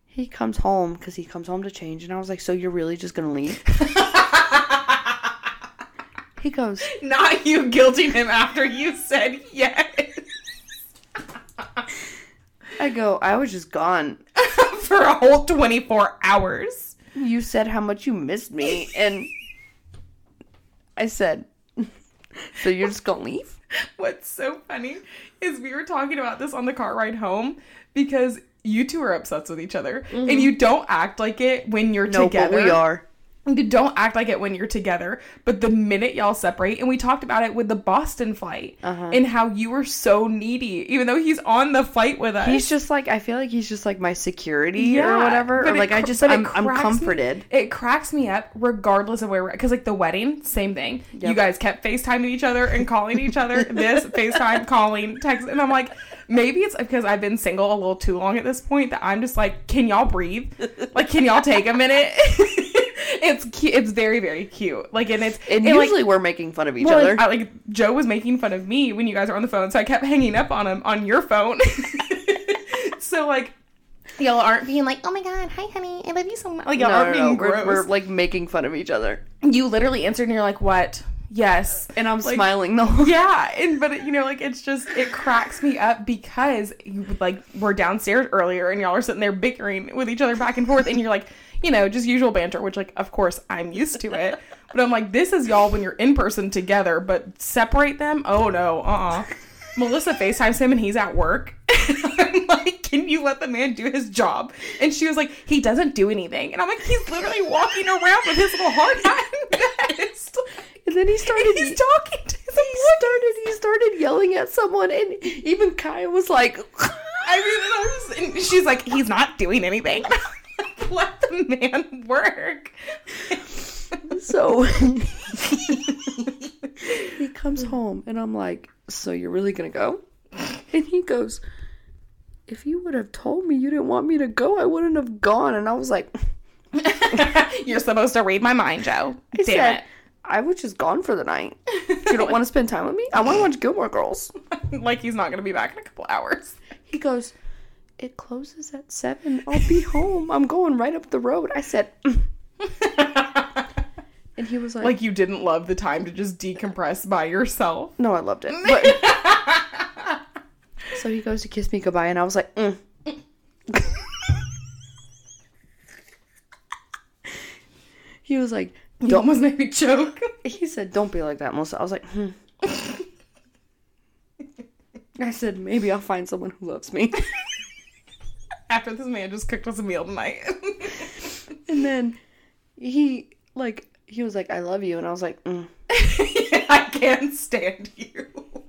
He comes home because he comes home to change, and I was like, "So you're really just gonna leave?" he goes, Not you guilting him after you said yes. "I go. I was just gone. For a whole 24 hours. You said how much you missed me, and I said, so you're just gonna leave?" What's so funny is we were talking about this on the car ride home because you two are obsessed with each other and mm-hmm. you don't act like it when you're No, together. but we are. You don't act like it when you're together, but the minute y'all separate, and we talked about it with the Boston flight Uh-huh. and how you were so needy, even though he's on the flight with us. He's just like I feel like he's just like my security Yeah, or whatever. Or it like I just I'm, I'm cracks me- comforted. it cracks me up regardless of where we're at. Because, like, the wedding, same thing. You guys kept FaceTiming each other and calling each other. this, FaceTime, calling, text. And I'm like, maybe it's because I've been single a little too long at this point that I'm just like, can y'all breathe? Like, can y'all take a minute? it's cute. It's very, very cute. Like, and it's. And, like, usually we're making fun of each well, other. like, I, like Joe was making fun of me when you guys were on the phone, so I kept hanging up on him on your phone. so like, y'all aren't being like, "Oh my god, hi honey, I love you so much." Like y'all no, aren't no, no, being We're, gross. we're like making fun of each other. you literally answered, and you're like, "What?" Yes, And I'm Like, smiling the whole yeah, and but you know, like it's just it cracks me up because you like we're downstairs earlier and y'all are sitting there bickering with each other back and forth, and you're like, you know, just usual banter, which like of course I'm used to it, but I'm like, this is y'all when you're in person together, but separate them, oh no, uh, uh Melissa FaceTimes him and he's at work. I'm like, can you let the man do his job? And she was like, he doesn't do anything, and I'm like, he's literally walking around with his little hard hat and then he started And he's talking to he started he started yelling at someone and even Kaya was like I mean, and she's like, he's not doing anything. Let the man work. so he comes home and I'm like, So you're really gonna go? And he goes, If you would have told me you didn't want me to go, I wouldn't have gone. And I was like, You're supposed to read my mind, Joe. I Damn said, I was just gone for the night. You don't want to spend time with me? I want to watch Gilmore Girls. like he's not gonna be back in a couple hours. He goes, It closes at seven. I'll be home. I'm going right up the road. I said, "Mm." and he was like, Like you didn't love the time to just decompress by yourself. No, I loved it. But so he goes to kiss me goodbye, and I was like, mm. he was like, You almost made me choke. he said, "Don't be like that, Melissa." I was like, hmm. I said, maybe I'll find someone who loves me. After this man just cooked us a meal tonight. And then he like he was like, "I love you," and I was like, mm. I can't stand you.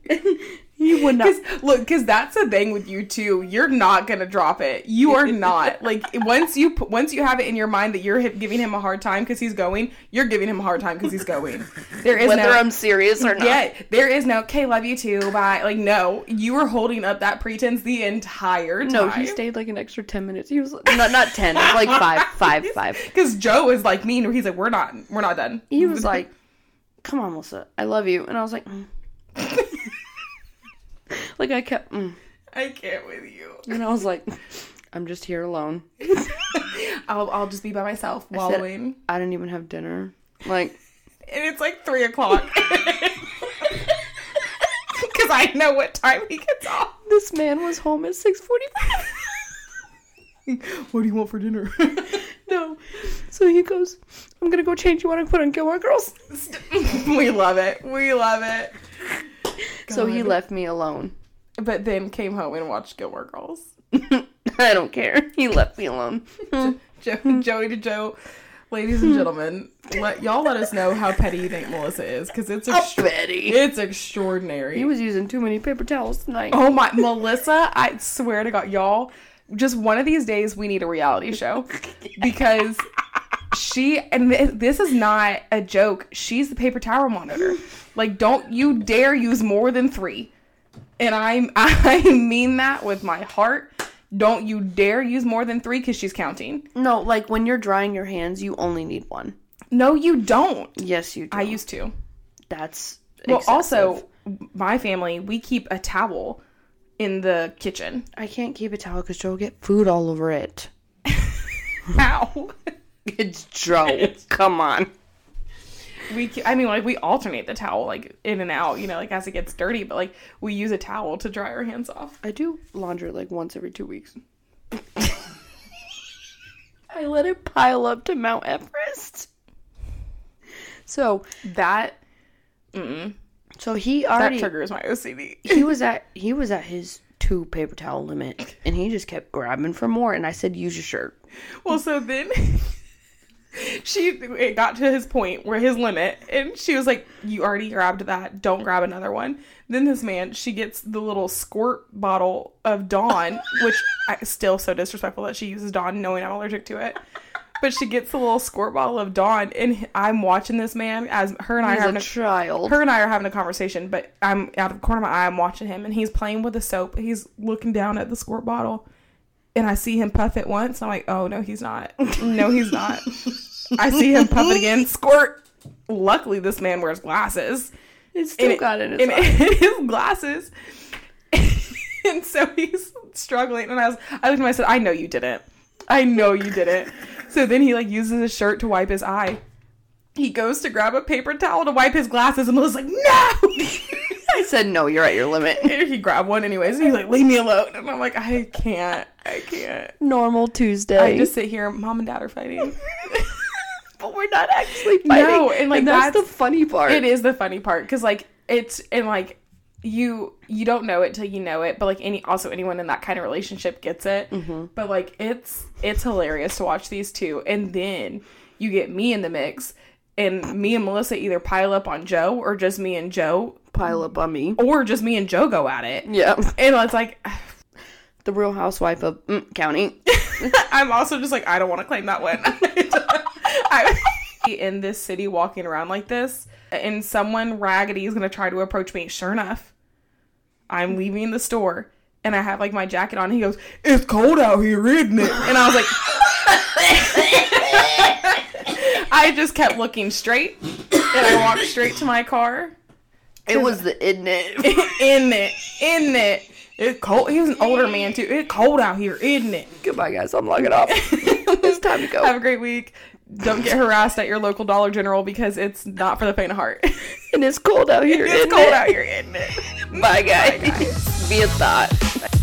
"You would not." Cause, look, because that's the thing with you too. You're not gonna drop it. You are not. Like once you once you have it in your mind that you're giving him a hard time because he's going, you're giving him a hard time because he's going. There is Whether no. I'm serious or not. yeah, there is no. Okay, love you too. Bye. Like no, you were holding up that pretense the entire time. No, he stayed like an extra ten minutes. He was not not ten, like five, five, five. Because Joe is like mean. Where he's like, we're not, we're not done. He was like, "Come on, Melissa, I love you," and I was like, mm. Like I kept, mm. I can't with you. and I was like, "I'm just here alone. I'll, I'll just be by myself said- wallowing. I didn't even have dinner. Like, and it's like three o'clock. Because I know what time he gets off. this man was home at six forty-five. What do you want for dinner? no, so he goes, "I'm gonna go change you. Want to put on Gilmore Girls?" we love it. We love it. So he left me alone. But then came home and watched Gilmore Girls. I don't care. He left me alone. Joe, Joey to Joe, ladies and gentlemen, let y'all let us know how petty you think Melissa is because it's extra- Betty. it's extraordinary. He was using too many paper towels tonight. Oh my, Melissa, I swear to God, y'all, just one of these days we need a reality show because she, and thi- this is not a joke, she's the paper towel monitor. Like, don't you dare use more than three. And I'm, I mean that with my heart. Don't you dare use more than three because she's counting. No, like when you're drying your hands, you only need one. No, you don't. Yes, you do. I used to. That's Well, excessive. also, my family, we keep a towel in the kitchen. I can't keep a towel because Joe will get food all over it. Ow. It's Joe. Come on. We i mean like we alternate the towel like in and out you know like as it gets dirty but like we use a towel to dry our hands off I do laundry like once every two weeks. I let it pile up to Mount Everest. So, that mm so he already that triggers my ocd he was at he was at his two paper towel limit, and he just kept grabbing for more. And I said, "Use your shirt." well so then she it got to his point where his limit and she was like you already grabbed that don't grab another one then this man she gets the little squirt bottle of dawn which I still so disrespectful that she uses dawn knowing i'm allergic to it but she gets the little squirt bottle of dawn and i'm watching this man as her and i He's are having a child. her and I are having a conversation, but I'm out of the corner of my eye. I'm watching him, and he's playing with the soap. He's looking down at the squirt bottle, and I see him puff it once. I'm like, oh no, he's not. No, he's not. I see him puff it again. Squirt. Luckily, this man wears glasses. It's still And got it in his in his glasses, and so he's struggling. And I was, I looked at him. I said, I know you didn't. I know you didn't. So then he like uses his shirt to wipe his eye. He goes to grab a paper towel to wipe his glasses, and Melissa's like, "No!" I said, "No, you're at your limit." He grabbed one anyways, and he's like, "Leave me alone." And I'm like, "I can't, I can't." Normal Tuesday. I just sit here. Mom and Dad are fighting. But we're not actually fighting. No, and, like, that's, that's- the funny part. it is the funny part because like it's and like you you don't know it till you know it, but like any also anyone in that kind of relationship gets it. But like it's it's hilarious to watch these two, and then you get me in the mix. And me and Melissa either pile up on Joe or just me and Joe Pile up on me. or just me and Joe go at it. Yeah, And it's like, the Real Housewife of mm, County. I'm also just like, I don't want to claim that one. I in this city walking around like this, and someone raggedy is gonna try to approach me. Sure enough, I'm leaving the store and I have like my jacket on. He goes, "It's cold out here, isn't it?" And I was like, I just kept looking straight, and I walked straight to my car. It was the isn't it? in it, in it. It's cold. He was an older man too. It's cold out here, isn't it? Goodbye, guys. I'm logging off. it's time to go. Have a great week. Don't get harassed at your local Dollar General because it's not for the faint of heart. and it's cold out here. it's cold it? out here, isn't it? Bye, guys. Be a thought.